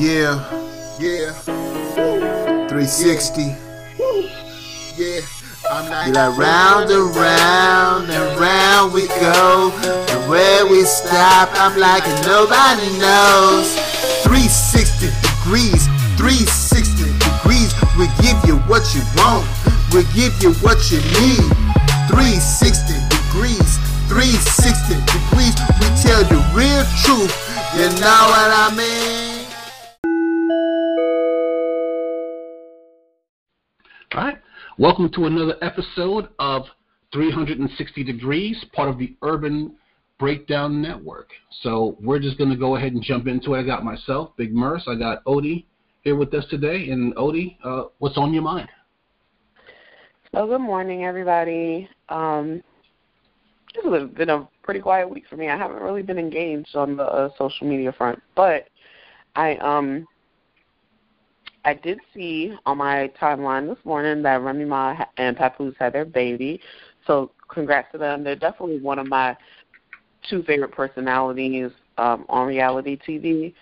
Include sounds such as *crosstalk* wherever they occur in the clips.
Yeah, yeah. 360. Yeah. I'm like, Be like round and round and round we go. And where we stop, I'm like nobody knows. 360 degrees, 360 degrees. We give you what you want, we give you what you need. 360 degrees, 360 degrees. We tell the real truth, you know what I mean? All right. Welcome to another episode of 360 Degrees, part of the Urban Breakdown Network. So we're just going to go ahead and jump into it. I got myself, Big Merce. I got Odie here with us today. And Odie, uh, what's on your mind? So good morning, everybody. Um, this has been a pretty quiet week for me. I haven't really been engaged on the uh, social media front, but I um I did see on my timeline this morning that Remy Ma and Papoose had their baby. So congrats to them. They're definitely one of my two favorite personalities um, on reality TV.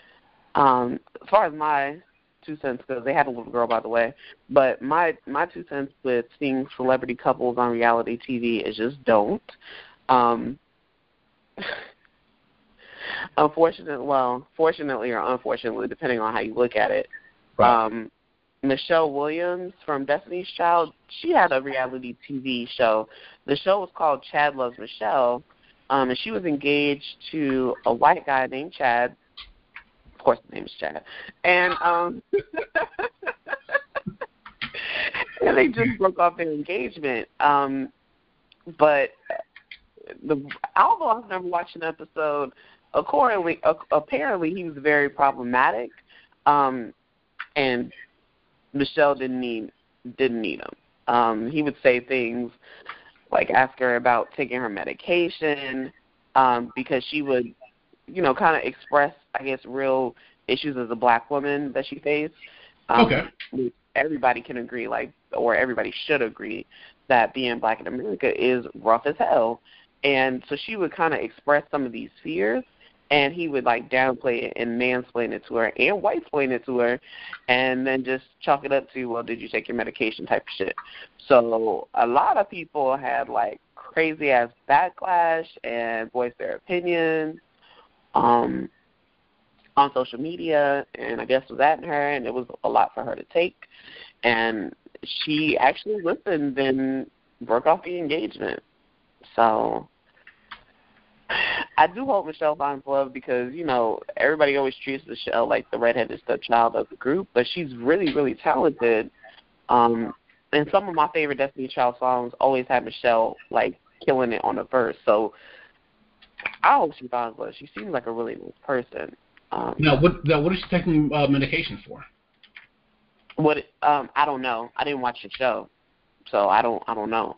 Um, as far as my two cents goes, they had a little girl by the way, but my my two cents with seeing celebrity couples on reality TV is just don't. Um, *laughs* unfortunately, well, fortunately or unfortunately, depending on how you look at it, Right. Um, Michelle Williams from Destiny's Child, she had a reality TV show. The show was called Chad Loves Michelle, um, and she was engaged to a white guy named Chad. Of course, the name is Chad, and um, *laughs* and they just broke off their engagement. Um, but the although I've never watched an episode, accordingly, apparently he was very problematic. Um, and Michelle didn't need didn't need him. Um, he would say things like ask her about taking her medication um, because she would, you know, kind of express, I guess, real issues as a black woman that she faced. Um, okay. Everybody can agree, like, or everybody should agree that being black in America is rough as hell. And so she would kind of express some of these fears and he would like downplay it and mansplain it to her and whitesplain it to her and then just chalk it up to well did you take your medication type of shit. So a lot of people had like crazy ass backlash and voiced their opinions um on social media and i guess was at her and it was a lot for her to take. And she actually listened and broke off the engagement. So I do hope Michelle finds love because you know everybody always treats Michelle like the redheaded stepchild of the group, but she's really really talented. Um, and some of my favorite Destiny Child songs always have Michelle like killing it on the verse. So I hope she finds love. She seems like a really nice person. Um, now, what now, what is she taking uh, medication for? What um, I don't know. I didn't watch the show, so I don't I don't know.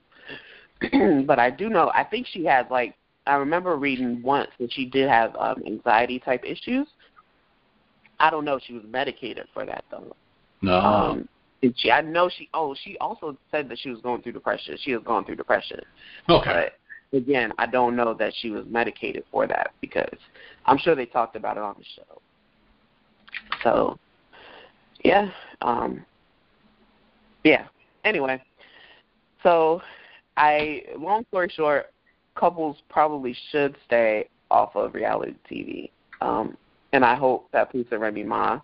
*clears throat* but I do know. I think she has like I remember reading once that she did have um, anxiety type issues. I don't know if she was medicated for that though. No. Um, she, I know she. Oh, she also said that she was going through depression. She was going through depression. Okay. But again, I don't know that she was medicated for that because I'm sure they talked about it on the show. So, yeah. Um, yeah. Anyway, so I. Long story short, couples probably should stay off of reality TV. Um, and I hope that and Remy Ma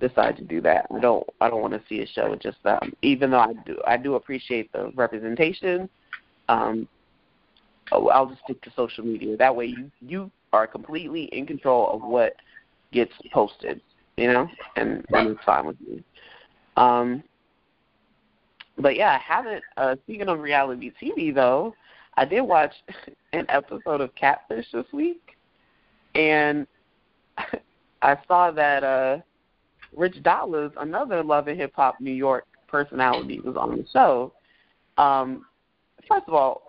decide to do that. I don't I don't want to see a show with just them. Even though I do I do appreciate the representation. Um, oh, I'll just stick to social media. That way you you are completely in control of what gets posted, you know, and, and it's fine with me. Um, but yeah, I haven't. Uh, speaking of reality TV, though, I did watch *laughs* an episode of Catfish this week, and *laughs* I saw that uh Rich Dollaz, another Love and Hip Hop New York personality, was on the show. Um, first of all,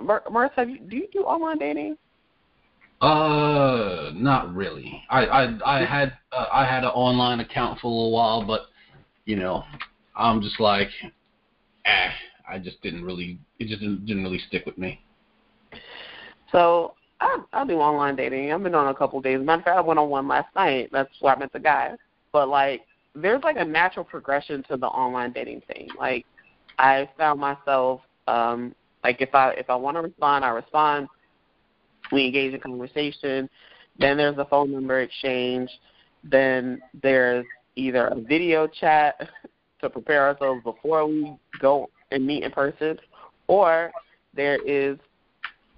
Merce, have you do you do online dating? Uh, not really. I I I had uh, I had an online account for a little while, but you know, I'm just like, eh. I just didn't really it just didn't, didn't really stick with me. So I I do online dating. I've been on a couple days. Matter of fact, I went on one last night. That's where I met the guy. but like there's like a natural progression to the online dating thing. Like I found myself um like if I if I want to respond, I respond. We engage in conversation. Then there's a phone number exchange. Then there's either a video chat *laughs* to prepare ourselves before we go and meet in person, or there is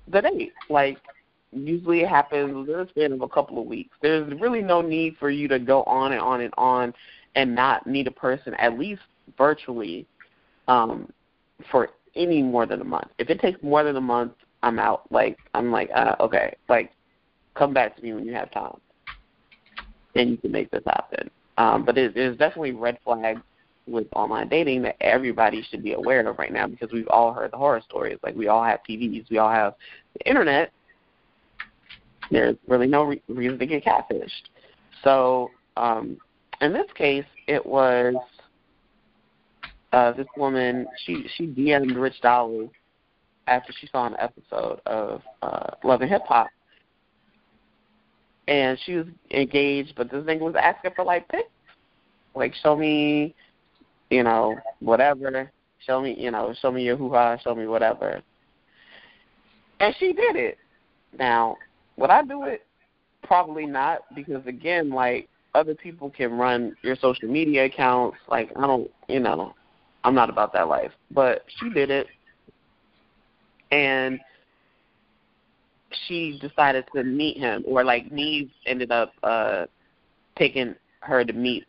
the date. Like usually it happens within the span of a couple of weeks. There's really no need for you to go on and on and on and not meet a person at least virtually um, for any more than a month. If it takes more than a month, I'm out. Like I'm like, uh, okay, like come back to me when you have time, and you can make this happen. Um, but it, there's definitely red flags with online dating that everybody should be aware of right now because we've all heard the horror stories. Like we all have TVs, we all have the internet. There's really no re- reason to get catfished. So um, in this case, it was uh, this woman. She she DM'd Rich Dollaz after she saw an episode of uh, Love and Hip Hop, and she was engaged, but this thing was asking for like pics, like show me, you know, whatever, show me, you know, show me your hoo ha, show me whatever, and she did it. Now, would I do it? Probably not, because again, like other people can run your social media accounts. Like I don't, you know, I'm not about that life. But she did it, and she decided to meet him, or like Nev ended up uh taking her to meet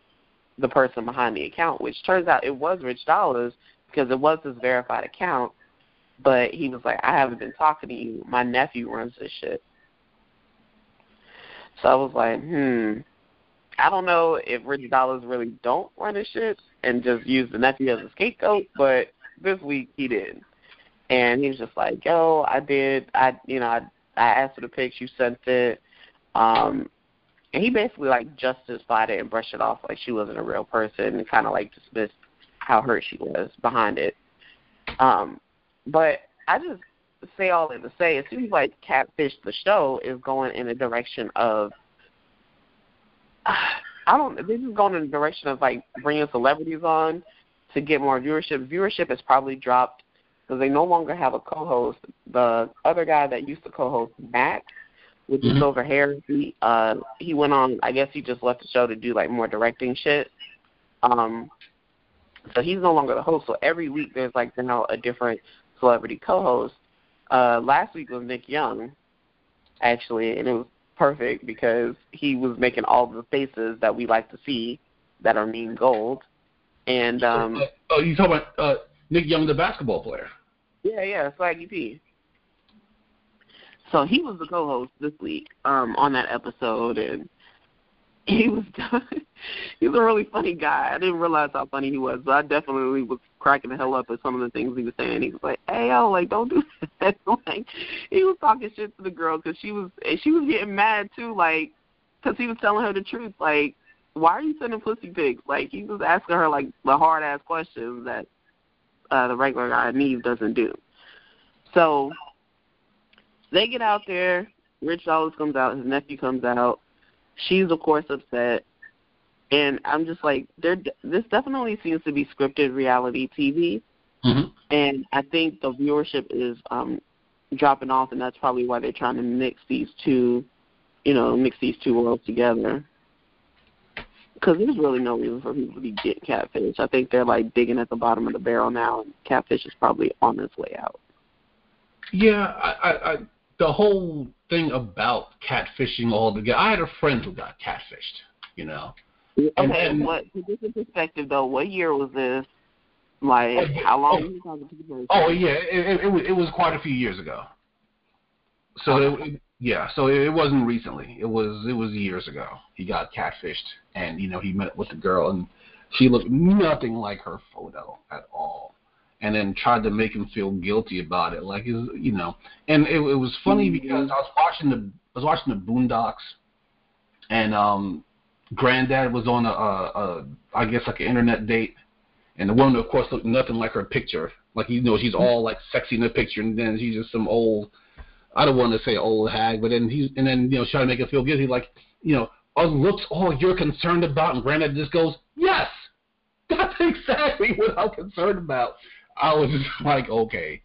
the person behind the account, which turns out it was Rich Dollaz because it was his verified account. But he was like, I haven't been talking to you. My nephew runs this shit. So I was like, hmm. I don't know if Rich Dollaz really don't run his shit and just use the nephew as a scapegoat, but this week he did. And he was just like, Yo, I did I you know, I I asked for the pics, you sent it. Um and he basically like justified it and brushed it off like she wasn't a real person and kinda like dismissed how hurt she was behind it. Um but I just say all that to say, it seems like Catfish the show is going in a direction of *sighs* I don't. This is going in the direction of like bringing celebrities on to get more viewership. Viewership has probably dropped because they no longer have a co-host. The other guy that used to co-host Max, which mm-hmm. is Silver Hair, he uh he went on. I guess he just left the show to do like more directing shit. Um, so he's no longer the host. So every week there's like you now a different celebrity co-host. Uh, last week was Nick Young, actually, and it was perfect because he was making all the faces that we like to see that are mean gold. And um uh, oh, you talking about uh, Nick Young, the basketball player? Yeah, yeah, Swaggy P. So he was the co-host this week um on that episode, and he was *laughs* he's a really funny guy. I didn't realize how funny he was, but I definitely was cracking the hell up at some of the things he was saying. He was like, "Hey, yo, like, don't do *laughs* that." *laughs* like, he was talking shit to the girl because she was she was getting mad too, like, because he was telling her the truth. Like, why are you sending pussy pics? Like, he was asking her like the hard ass questions that uh the regular guy Nev doesn't do. So they get out there. Rich Dollaz comes out. His nephew comes out She's of course upset, and I'm just like, there. This definitely seems to be scripted reality TV, mm-hmm. and I think the viewership is um dropping off, and that's probably why they're trying to mix these two, you know, mix these two worlds together. Because there's really no reason for people to be getting catfish. I think they're like digging at the bottom of the barrel now, and catfish is probably on its way out. Yeah, I, I, I the whole thing about catfishing all together. I had a friend who got catfished, you know. Okay, and, what this is perspective though, what year was this? Like oh, how long oh, were you talking to? Oh yeah, it, it, it was it was quite a few years ago. So okay. it, yeah, so it wasn't recently. It was it was years ago. He got catfished, and you know he met with the girl, and she looked nothing like her photo at all and then tried to make him feel guilty about it. Like, you know, and it, it was funny mm-hmm. because I was watching the I was watching the Boondocks, and um, Granddad was on a, a, a I guess like an internet date, and the woman of course looked nothing like her picture. Like you know, she's all like sexy in the picture, and then she's just some old. I don't want to say old hag, but then he's and then you know trying to make him feel guilty, like you know or looks all you're concerned about, and Granddad just goes, yes, *laughs* that's exactly what I'm concerned about. I was just *laughs* like, okay,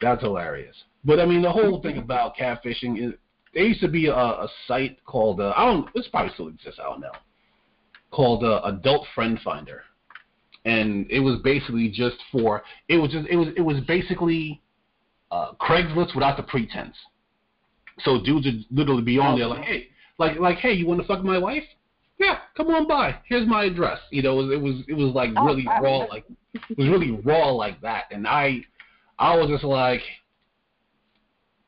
that's hilarious. But I mean, the whole thing *laughs* about catfishing is there used to be a, a site called uh, I don't this probably still exists I don't know called uh, Adult Friend Finder, and it was basically just for it was just it was it was basically uh, Craigslist without the pretense. So dudes would literally be on there like, hey, like like hey, you want to fuck my wife? Yeah, come on by. Here's my address. You know, it was it was, it was like Oh, really raw, like it was really raw like that, and I I was just like.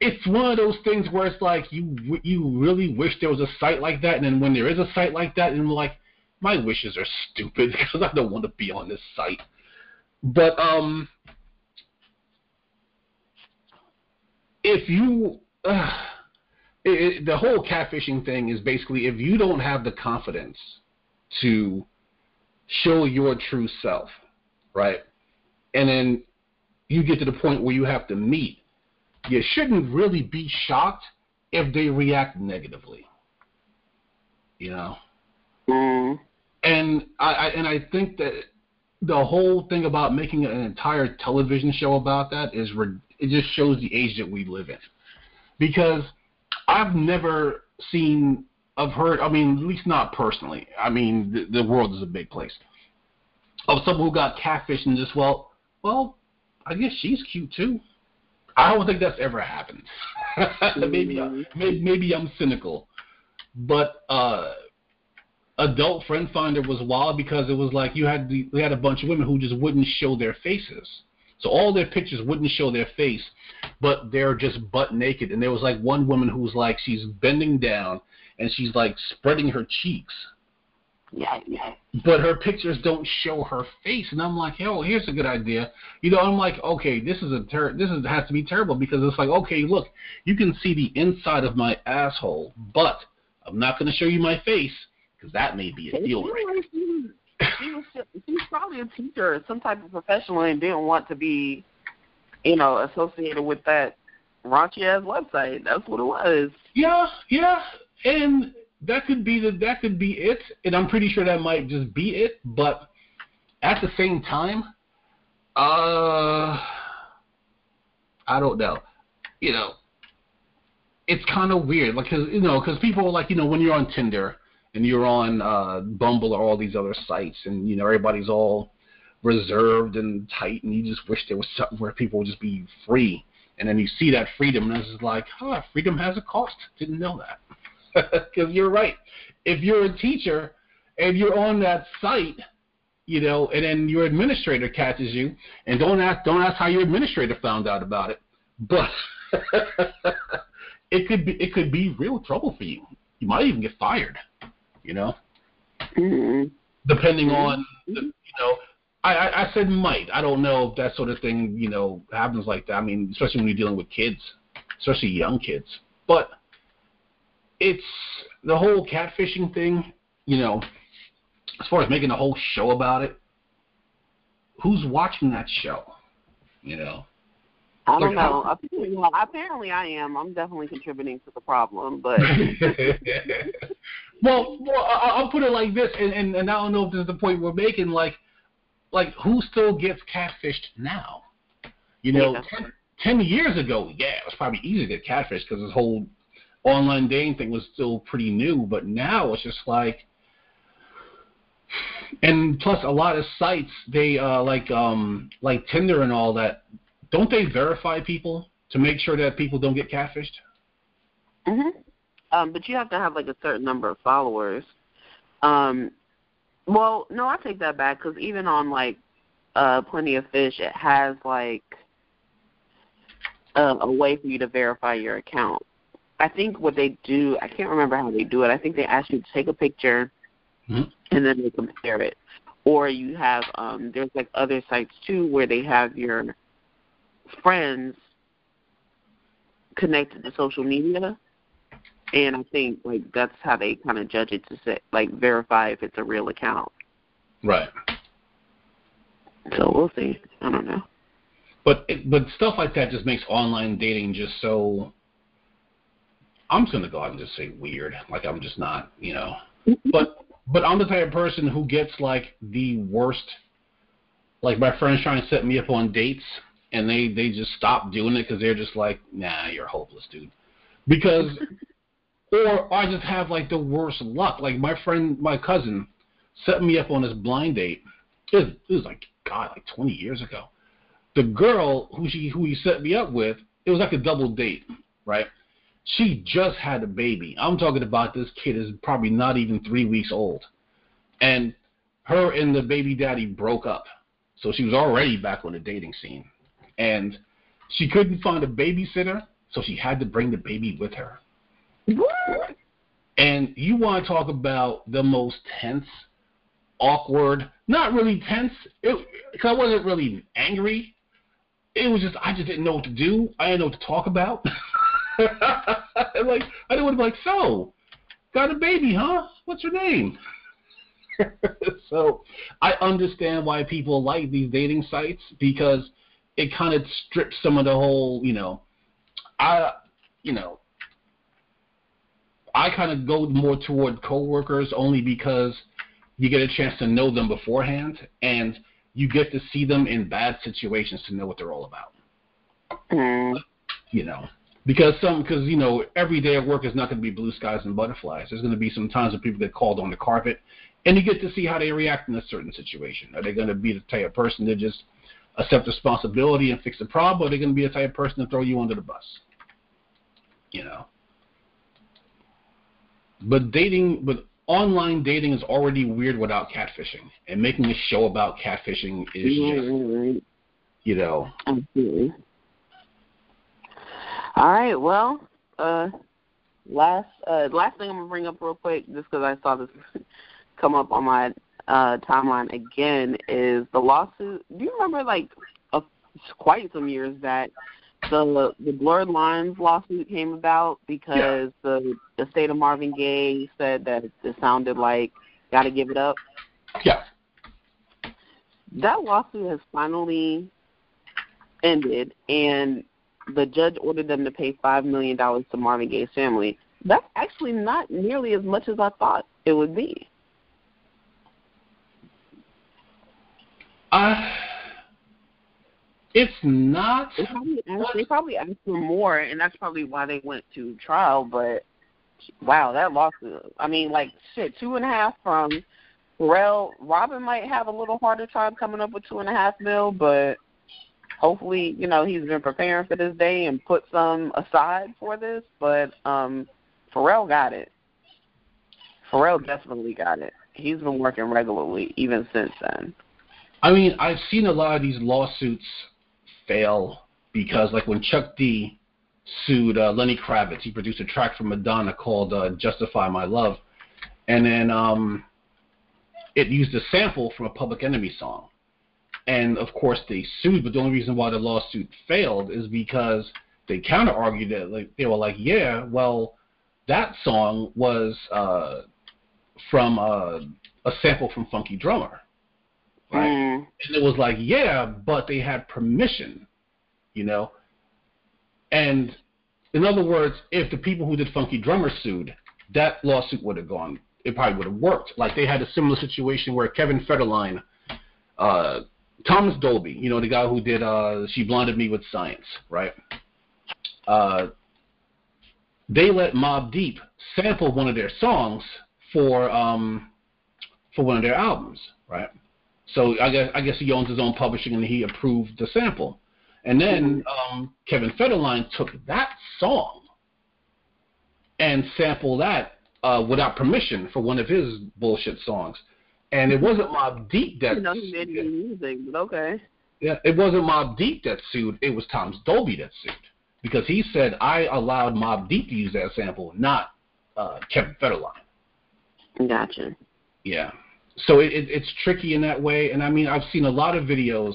It's one of those things where it's like you you really wish there was a site like that, and then when there is a site like that, and like, my wishes are stupid *laughs* because I don't want to be on this site. But um, if you, uh, it, it, the whole catfishing thing is basically if you don't have the confidence to show your true self, right, and then you get to the point where you have to meet, you shouldn't really be shocked if they react negatively. You know Mm. and I, I and I think that the whole thing about making an entire television show about that is re- it just shows the age that we live in. Because I've never seen, I've heard, I mean, at least not personally. I mean, the, the world is a big place. Of someone who got catfished and just well, well, I guess she's cute too. I don't think that's ever happened. *laughs* maybe, I- maybe maybe I'm cynical, but uh adult friend finder was wild because it was like you had the, we had a bunch of women who just wouldn't show their faces. So all their pictures wouldn't show their face, but they're just butt naked. And there was like one woman who was like she's bending down and she's like spreading her cheeks, Yeah, yeah. but her pictures don't show her face. And I'm like, hell, here's a good idea. You know, I'm like, okay, this is a ter- this is has to be terrible because it's like, okay, look, you can see the inside of my asshole, but I'm not going to show you my face because that may be a deal breaker. She was, she was she probably a teacher some type of professional and didn't want to be, you know, associated with that raunchy ass website. That's what it was. Yeah, yeah, and that could be the that could be it, and I'm pretty sure that might just be it. But at the same time, uh, I don't know. You know, it's kind of weird, like, cause you know, because people like you know when you're on Tinder and you're on uh, Bumble or all these other sites, and you know everybody's all reserved and tight, and you just wish there was something where people would just be free. And then you see that freedom, and it's just like, huh, freedom has a cost. Didn't know that. *laughs* Because you're right. If you're a teacher and you're on that site, you know, and then your administrator catches you, and don't ask, don't ask how your administrator found out about it, but *laughs* it could be, it could be real trouble for you. You might even get fired. You know? Mm-hmm. depending on the, you know I, I I said might. I don't know if that sort of thing you know happens like that. I mean especially when you're dealing with kids especially young kids. But it's the whole catfishing thing you know as far as making a whole show about it who's watching that show you know I don't know. Apparently, well, apparently I am. I'm definitely contributing to the problem, but *laughs* well, well, I- I'll put it like this, and, and and I don't know if this is the point we're making. Like, like who still gets catfished now? You know, Yeah. ten, ten years ago, yeah, it was probably easy to get catfished because this whole online dating thing was still pretty new. But now it's just like, and plus a lot of sites they uh like um like Tinder and all that. Don't they verify people to make sure that people don't get catfished? hmm um, but you have to have like a certain number of followers. Um, well, no, I take that back because even on like uh, Plenty of Fish, it has like a, a way for you to verify your account. I think what they do, I can't remember how they do it. I think they ask you to take a picture Mhm. and then they compare it. Or you have um there's like other sites too where they have your friends connected to social media. And I think like that's how they kind of judge it to say like verify if it's a real account. Right. So we'll see. I don't know. But it, but stuff like that just makes online dating just so I'm just gonna go out and just say weird. Like I'm just not, you know. Mm-hmm. but but I'm the type of person who gets like the worst. Like my friends trying to set me up on dates, and they they just stop doing it because they're just like, nah, you're hopeless, dude. Because, *laughs* or I just have like the worst luck. Like my friend, my cousin, set me up on this blind date. It was, it was like God, like 20 years ago. The girl who she who he set me up with, it was like a double date, right? She just had a baby. I'm talking about this kid is probably not even three weeks old, and her and the baby daddy broke up, so she was already back on the dating scene, and she couldn't find a babysitter, so she had to bring the baby with her. What? And you want to talk about the most tense, awkward, not really tense, because I wasn't really angry. It was just, I just didn't know what to do. I didn't know what to talk about. *laughs* like, I didn't want to be like, so, got a baby, huh? What's your name? *laughs* so I understand why people like these dating sites because it kind of strips some of the whole, you know, I, you know, I kind of go more toward coworkers only because you get a chance to know them beforehand and you get to see them in bad situations to know what they're all about. Mm. You know, because some because you know every day of work is not going to be blue skies and butterflies. There's going to be some times when people get called on the carpet, and you get to see how they react in a certain situation. Are they going to be the type of person to just accept responsibility and fix the problem, or are going to be the type of person to throw you under the bus? You know. But dating, but online dating is already weird without catfishing, and making a show about catfishing is just, Mm-hmm. you know, Absolutely. All right. Well, uh, last uh, last thing I'm gonna bring up real quick, just because I saw this *laughs* come up on my uh, timeline again, is the lawsuit. Do you remember, like, a, quite some years back, the the blurred lines lawsuit came about because the the state of Marvin Gaye said that it sounded like "Got to Give It Up." yeah, that lawsuit has finally ended, and the judge ordered them to pay five million dollars to Marvin Gaye's family. That's actually not nearly as much as I thought it would be. It's not. They probably asked, they probably asked for more, and that's probably why they went to trial. But wow, that lawsuit! I mean, like shit, two and a half from Pharrell. Robin might have a little harder time coming up with two and a half mil, but hopefully, you know, he's been preparing for this day and put some aside for this. But um Pharrell got it. Pharrell definitely got it. He's been working regularly even since then. I mean, I've seen a lot of these lawsuits fail because, like, when Chuck D sued uh, Lenny Kravitz, he produced a track for Madonna called uh, "Justify My Love," and then um, it used a sample from a Public Enemy song. And of course, they sued, but the only reason why the lawsuit failed is because they counter argued that like they were like, yeah, well, that song was uh, from uh, a sample from Funky Drummer, right? Mm. And it was like, yeah, but they had permission, you know. And in other words, if the people who did Funky Drummer sued, that lawsuit would have gone. It probably would have worked. Like they had a similar situation where Kevin Federline, uh, Thomas Dolby, you know, the guy who did uh, She Blinded Me with Science, right? Uh, they let Mobb Deep sample one of their songs for um, for one of their albums, right? So I guess I guess he owns his own publishing and he approved the sample. And then um, Kevin Federline took that song and sampled that uh, without permission for one of his bullshit songs. And it wasn't Mobb Deep that You know, new music, but okay. yeah, it wasn't Mobb Deep that sued. It was Thomas Dolby that sued because he said I allowed Mobb Deep to use that sample, not uh, Kevin Federline. Gotcha. Yeah. So it, it, it's tricky in that way, and I mean I've seen a lot of videos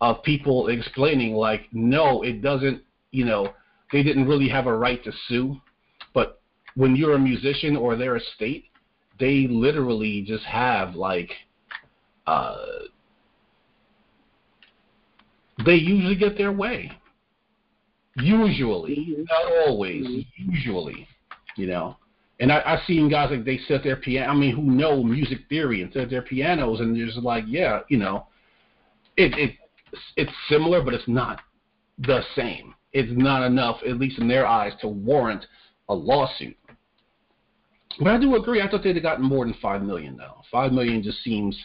of people explaining like, no, it doesn't. You know, they didn't really have a right to sue, but when you're a musician or their estate, they literally just have like, uh, they usually get their way. Usually, Mhm. not always. Usually, You know, and I, I've seen guys like they set their piano. I mean, who know music theory and set their pianos, and they're just like, yeah, you know, it it it's similar, but it's not the same. It's not enough, at least in their eyes, to warrant a lawsuit. But I do agree. I thought they'd have gotten more than five million, though. Five million just seems.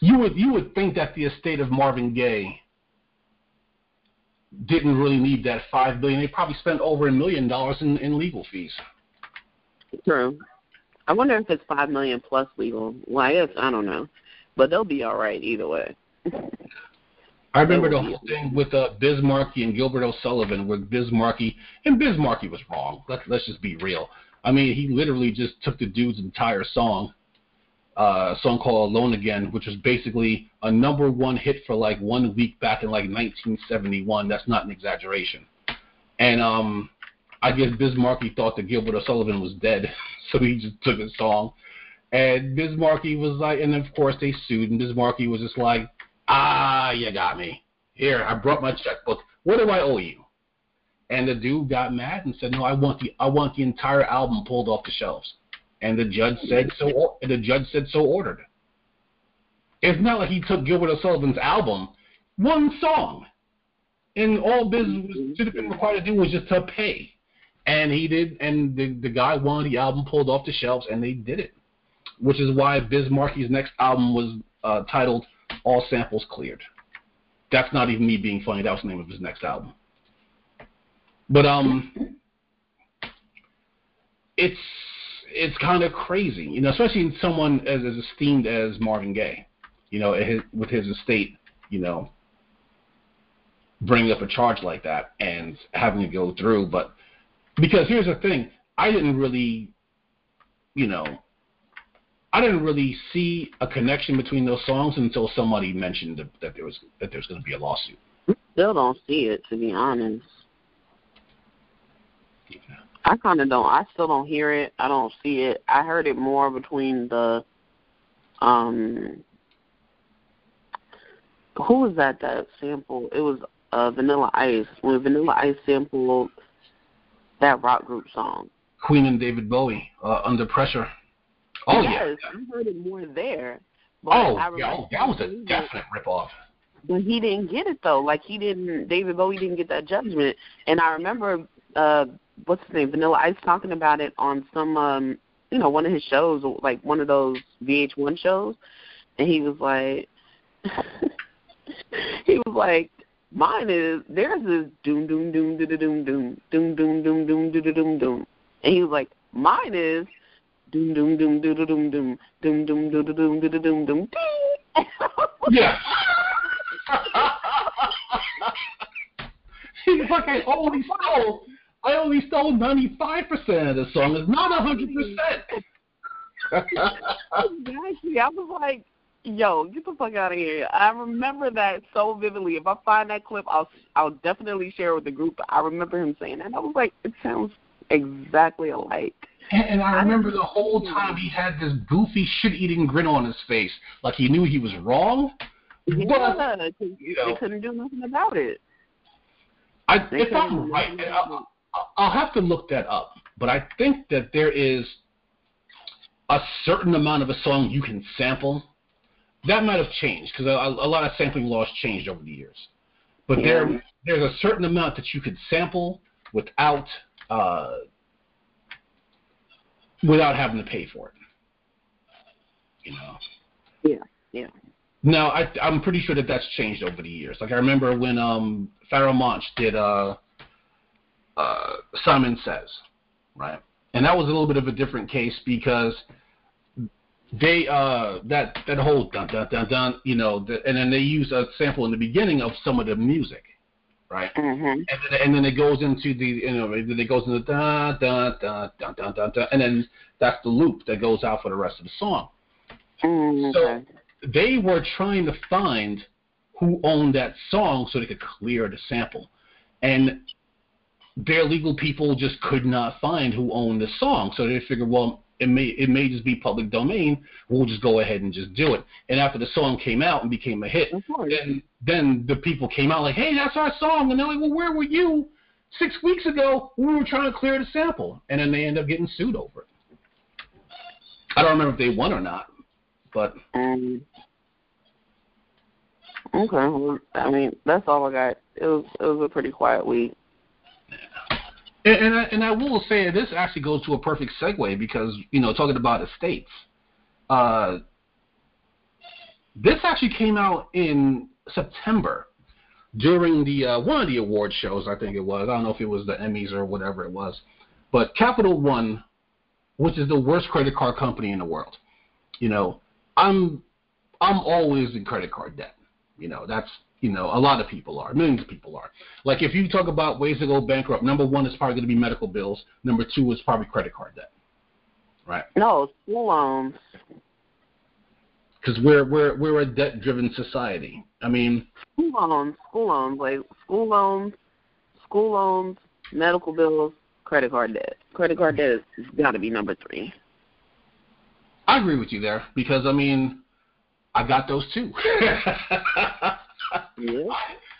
You would you would think that the estate of Marvin Gaye didn't really need that five billion. They probably spent over a million dollars in, in legal fees. True. I wonder if it's five million plus legal. Well, I guess I don't know, but they'll be all right either way. I remember the whole thing with uh, Biz Markie and Gilbert O'Sullivan, where Biz Markie and Biz Markie was wrong. Let's let's just be real. I mean, he literally just took the dude's entire song, uh, a song called "Alone Again," which was basically a number one hit for like one week back in like 1971. That's not an exaggeration. And um, I guess Biz Markie thought that Gilbert O'Sullivan was dead, *laughs* so he just took his song. And Biz Markie was like, and of course they sued, and Biz Markie was just like, ah, you got me. Here, I brought my checkbook. What do I owe you? And the dude got mad and said, no, I want the I want the entire album pulled off the shelves. And the judge said so. And the judge said so ordered. It's not like he took Gilbert O'Sullivan's album, one song, and all Biz should have been required to do was just to pay. And he did, and the the guy wanted the album pulled off the shelves, and they did it. Which is why Biz Markie's next album was uh, titled "All Samples Cleared." That's not even me being funny. That was the name of his next album. But um, it's it's kind of crazy, you know, especially in someone as, as esteemed as Marvin Gaye, you know, his, with his estate, you know, bringing up a charge like that and having to go through. But because here's the thing, I didn't really, you know, I didn't really see a connection between those songs until somebody mentioned that, that there was that there's going to be a lawsuit. Still don't see it, to be honest. I kind of don't. I still don't hear it. I don't see it. I heard it more between the, um, who was that that sample? It was uh, Vanilla Ice when Vanilla Ice sampled that rock group song. Queen and David Bowie, uh, Under Pressure. Oh yes, yeah. I heard it more there. Oh, I yeah, oh, that was a definite ripoff. But he didn't get it though. Like he didn't. David Bowie didn't get that judgment. And I remember uh what's his name, Vanilla Ice talking about it on some um you know, one of his shows like one of those VH1 shows and he was like *laughs* he was like mine is there's this doom doom doom doom doom doom doom doom doom doom doom doom doom and he was like mine is doom doom doom doom doom doom doom doom doom doom doom doom doom yeah he's like I only stole I only stole ninety five percent of the song. It's not a hundred percent. Exactly. I was like, yo, get the fuck out of here. I remember that so vividly. If I find that clip I'll I'll definitely share it with the group. I remember him saying that. I was like, it sounds exactly alike. And, and I remember the whole time he had this goofy shit-eating grin on his face, like he knew he was wrong. Yeah, but, you know, they couldn't do nothing about it. I, if I'm right, I'll, I'll have to look that up. But I think that there is a certain amount of a song you can sample. That might have changed because a, a, lot of sampling laws changed over the years. But yeah. there, there's a certain amount that you could sample without uh, without having to pay for it. You know. Yeah. Yeah. Now I, I'm pretty sure that that's changed over the years. Like I remember when um, Pharoahe Monch did uh, uh, Simon Says, right? And that was a little bit of a different case because they uh that that whole dun dun dun dun you know the, and then they use a sample in the beginning of some of the music right mm-hmm. and then and then it goes into the you know then it goes into dun dun dun dun dun dun dun and then that's the loop that goes out for the rest of the song mm-hmm. so they were trying to find who owned that song so they could clear the sample and their legal people just could not find who owned the song, so they figured, well, it may it may just be public domain. We'll just go ahead and just do it. And after the song came out and became a hit, then then the people came out like, hey, that's our song, and they're like, well, where were you six weeks ago we were trying to clear the sample, and then they end up getting sued over it. I don't remember if they won or not, but. Um, okay, well, I mean that's all I got. It was it was a pretty quiet week. And, and I, and I will say this actually goes to a perfect segue because you know talking about estates, uh, this actually came out in September during the uh, one of the award shows. I think it was. I don't know if it was the Emmys or whatever it was, but Capital One, which is the worst credit card company in the world. You know, I'm I'm always in credit card debt. You know, that's you know, a lot of people are. Millions of people are. Like if you talk about ways to go bankrupt, number one is probably going to be medical bills. Number two is probably credit card debt. Right. No, school loans. Because we're we're we're a debt driven society. I mean. School loans, school loans, like school loans, school loans, medical bills, credit card debt. Credit card debt has got to be number three. I agree with you there because I mean, I got those too. *laughs* Yeah.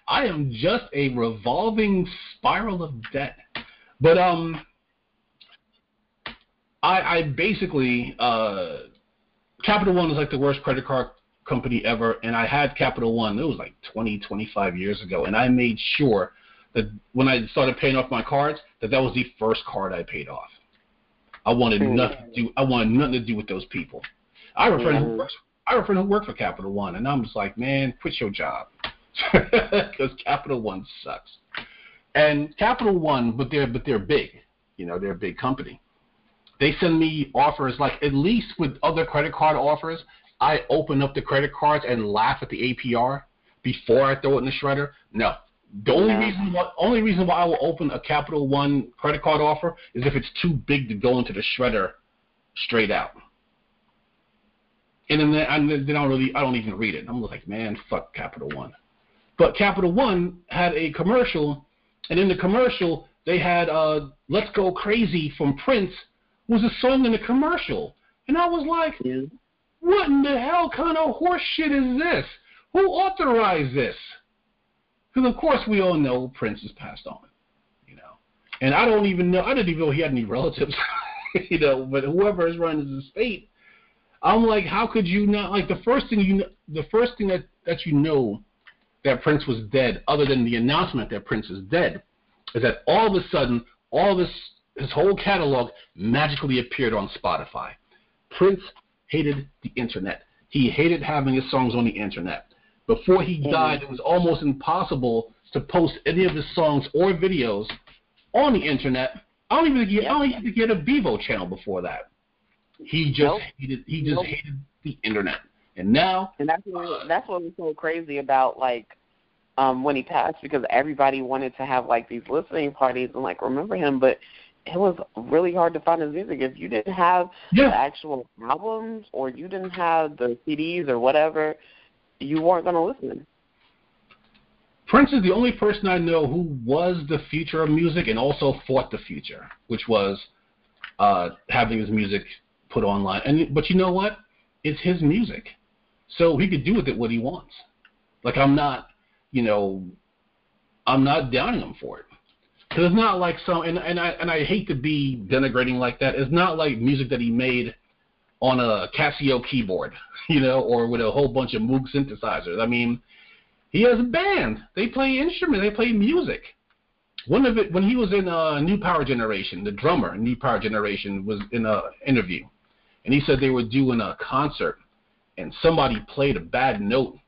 I am just a revolving spiral of debt. But um I I basically uh Capital One is like the worst credit card company ever and I had Capital One, it was like 20, 25 years ago and I made sure that when I started paying off my cards that that was the first card I paid off. I wanted mm. nothing to do I wanted nothing to do with those people. I have a friend who works I have a friend who worked for Capital One and I'm just like, man, quit your job *laughs* because Capital One sucks. And Capital One, but they're but they're big. You know, they're a big company. They send me offers like at least with other credit card offers, I open up the credit cards and laugh at the APR before I throw it in the shredder. No. The only reason why only reason why I will open a Capital One credit card offer is if it's too big to go into the shredder straight out. And then, and then I don't really I don't even read it. I'm like, man, fuck Capital One. But Capital One had a commercial, and in the commercial they had uh, "Let's Go Crazy" from Prince was a song in the commercial, and I was like, yeah. "What in the hell kind of horse shit is this? Who authorized this?" Because of course we all know Prince has passed on, you know, and I don't even know. I didn't even know he had any relatives, *laughs* you know. But whoever is running his estate, I'm like, how could you not? Like the first thing you, the first thing that that you know that Prince was dead, other than the announcement that Prince is dead, is that all of a sudden, all this his whole catalog magically appeared on Spotify. Prince hated the internet. He hated having his songs on the internet. Before he mm-hmm. died, it was almost impossible to post any of his songs or videos on the internet. I don't even get, I don't even get a Vevo channel before that. He just nope. hated he just nope. hated the internet. And now, and that's what, that's what was so crazy about like um when he passed because everybody wanted to have like these listening parties and like remember him, but it was really hard to find his music if you didn't have yeah. the actual albums or you didn't have the CDs or whatever. You weren't going to listen. Prince is the only person I know who was the future of music and also fought the future, which was uh, having his music put online. And but you know what? It's his music. So he could do with it what he wants. Like I'm not, you know, I'm not downing him for it. Cause it's not like some, and and I and I hate to be denigrating like that. It's not like music that he made on a Casio keyboard, *laughs* you know, or with a whole bunch of Moog synthesizers. I mean, he has a band. They play instruments. They play music. One of it when he was in uh, New Power Generation, the drummer in New Power Generation was in a interview, and he said they were doing a concert and somebody played a bad note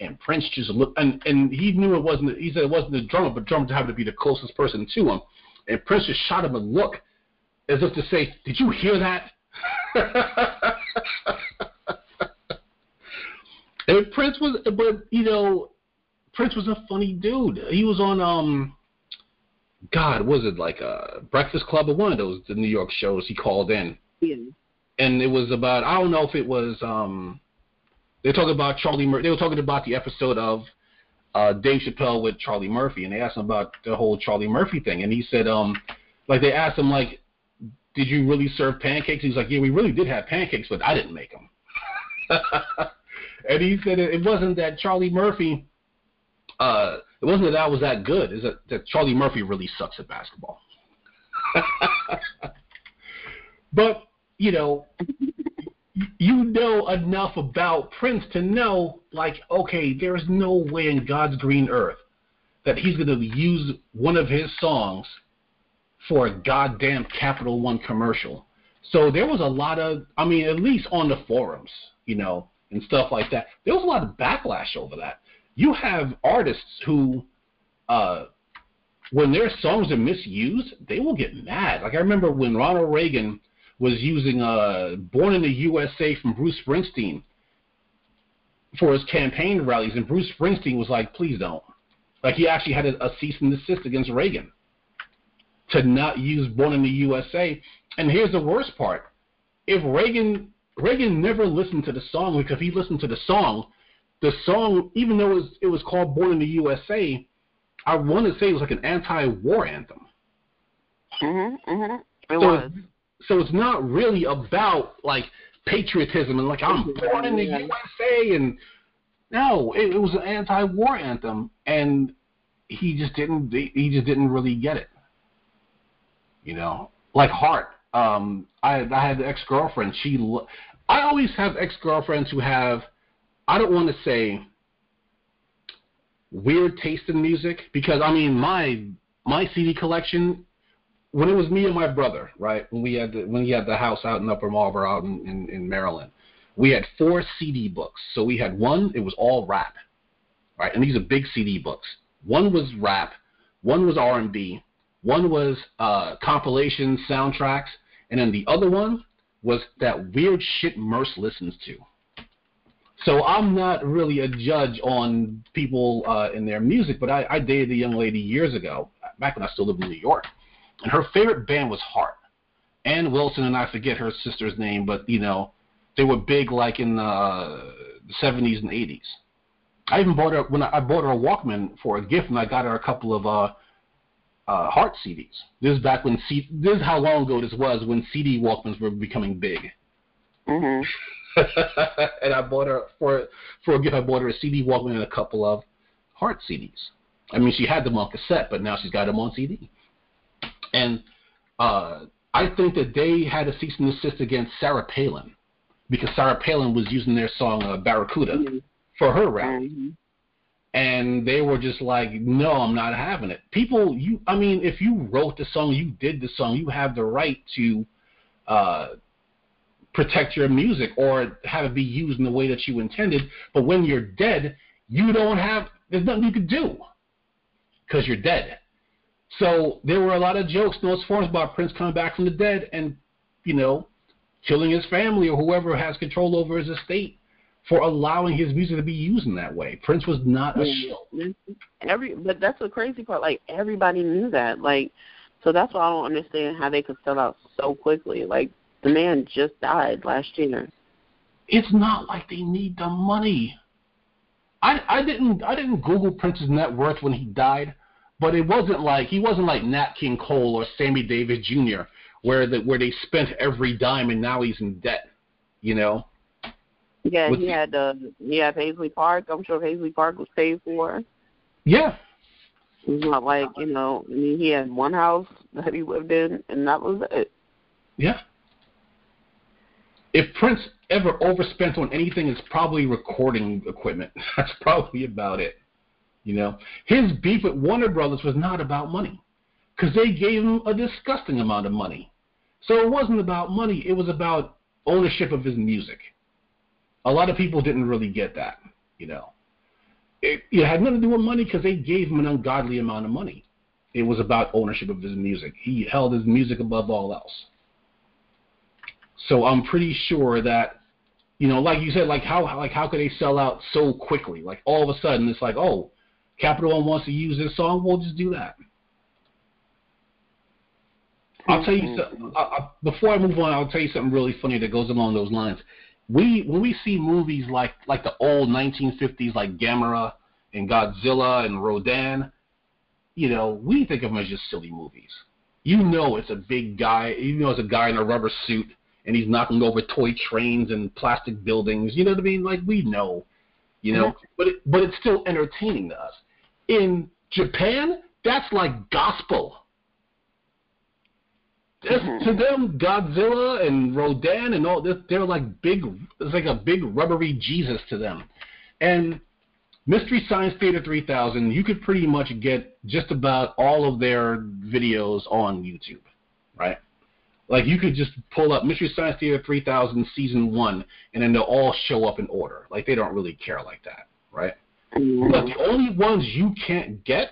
and Prince just looked and and he knew it wasn't he said it wasn't the drummer, but the drummer happened to be the closest person to him. And Prince just shot him a look as if to say, Did you hear that? *laughs* and Prince was but you know, Prince was a funny dude. He was on um God, was it like a Breakfast Club or one of those the New York shows he called in. Yeah. And it was about I don't know if it was um they talking about Charlie. Mur- they were talking about the episode of uh, Dave Chappelle with Charlie Murphy, and they asked him about the whole Charlie Murphy thing, and he said, um, like they asked him like, did you really serve pancakes? He's like, yeah, we really did have pancakes, but I didn't make them. *laughs* and he said it wasn't that Charlie Murphy uh, It wasn't that I was that good. Is that, that Charlie Murphy really sucks at basketball. *laughs* but you know, you know enough about Prince to know, like, okay, there is no way in God's green earth that he's going to use one of his songs for a goddamn Capital One commercial. So there was a lot of, I mean, at least on the forums, you know, and stuff like that. There was a lot of backlash over that. You have artists who, uh, when their songs are misused, they will get mad. Like I remember when Ronald Reagan was using uh, "Born in the USA" from Bruce Springsteen for his campaign rallies, and Bruce Springsteen was like, "Please don't." Like he actually had a, a cease and desist against Reagan to not use "Born in the USA." And here's the worst part: if Reagan Reagan never listened to the song because he listened to the song, the song, even though it was, it was called "Born in the USA," I want to say it was like an anti-war anthem. Mhm. Mhm. It so was. So it's not really about like patriotism and like I'm born in the Yeah. USA and no, it, it was an anti-war anthem and he just didn't he just didn't really get it. You know, like Heart. Um, I I had an ex-girlfriend. She I always have ex-girlfriends who have I don't want to say weird taste in music because I mean my my CD collection when it was me and my brother, right? When we had the, when he had the house out in Upper Marlboro, out in, in, in Maryland, we had four CD books. So we had one, it was all rap, right? And these are big CD books. One was rap, one was R and B, one was uh, compilation soundtracks, and then the other one was that weird shit Merce listens to. So I'm not really a judge on people uh, in their music, but I, I dated a young lady years ago, back when I still lived in New York, and her favorite band was Heart. Ann Wilson and I forget her sister's name, but you know, they were big like in uh, the 70s and 80s. I even bought her when I, I bought her a Walkman for a gift, and I got her a couple of uh, uh, Heart CDs. This is back when C- this is how long ago this was when CD Walkmans were becoming big. Mm-hmm. *laughs* and I bought her for for a gift. I bought her a CD Walkman and a couple of Heart CDs. I mean, she had them on cassette, but now she's got them on CD. And uh, I think that they had a cease and desist against Sarah Palin because Sarah Palin was using their song uh, Barracuda Mhm. for her rally Mhm. and they were just like, "No, I'm not having it." People, you, I mean, if you wrote the song, you did the song, you have the right to uh, protect your music or have it be used in the way that you intended. But when you're dead, you don't have. There's nothing you could do because you're dead. So there were a lot of jokes in those forums about Prince coming back from the dead and, you know, killing his family or whoever has control over his estate for allowing his music to be used in that way. Prince was not a shill. Every, but that's the crazy part. Like everybody knew that. Like, so that's why I don't understand how they could sell out so quickly. Like the man just died last year. It's not like they need the money. I I didn't I didn't Google Prince's net worth when he died, but it wasn't like he wasn't like Nat King Cole or Sammy Davis Jr. where the where they spent every dime and now he's in debt. You know. Yeah, What's he the- had uh, he had Paisley Park. I'm sure Paisley Park was paid for. Yeah. It's not like you know. I mean, he had one house that he lived in, and that was it. Yeah. If Prince ever overspent on anything, it's probably recording equipment. *laughs* That's probably about it. You know, his beef with Warner Brothers was not about money, because they gave him a disgusting amount of money. So it wasn't about money. It was about ownership of his music. A lot of people didn't really get that. You know, it, it had nothing to do with money because they gave him an ungodly amount of money. It was about ownership of his music. He held his music above all else. So I'm pretty sure that, you know, like you said, like how like how could they sell out so quickly? Like all of a sudden, it's like, oh, Capital One wants to use this song, we'll just do that. I'll tell you mm-hmm. something. I, I, before I move on, I'll tell you something really funny that goes along those lines. We when we see movies like like the old 1950s, like Gamera and Godzilla and Rodan, you know, we think of them as just silly movies. You know, it's a big guy. You know, it's a guy in a rubber suit and he's knocking over toy trains and plastic buildings. You know what I mean? Like we know, you know, mm-hmm. but it, but it's still entertaining to us. In Japan, that's like gospel. Mm-hmm. To them, Godzilla and Rodan and all this, they're like big. It's like a big rubbery Jesus to them. And Mystery Science Theater 3000, you could pretty much get just about all of their videos on YouTube, right? Like you could just pull up Mystery Science Theater 3000 season one, and then they'll all show up in order. Like they don't really care like that, right? But the only ones you can't get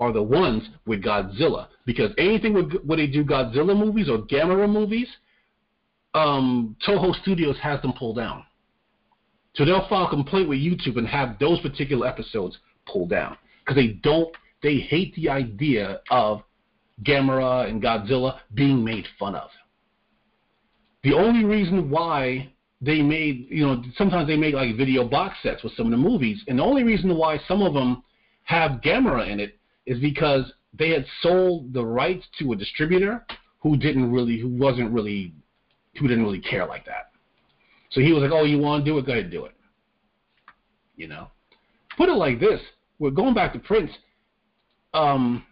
are the ones with Godzilla because anything with when they do Godzilla movies or Gamera movies, um, Toho Studios has them pulled down. So they'll file a complaint with YouTube and have those particular episodes pulled down because they don't. They hate the idea of Gamera and Godzilla being made fun of. The only reason why they made, you know, sometimes they make like video box sets with some of the movies, and the only reason why some of them have Gamera in it is because they had sold the rights to a distributor who didn't really, who wasn't really, who didn't really care like that. So he was like, "Oh, you want to do it? Go ahead and do it." You know, put it like this: we're going back to Prince. Um,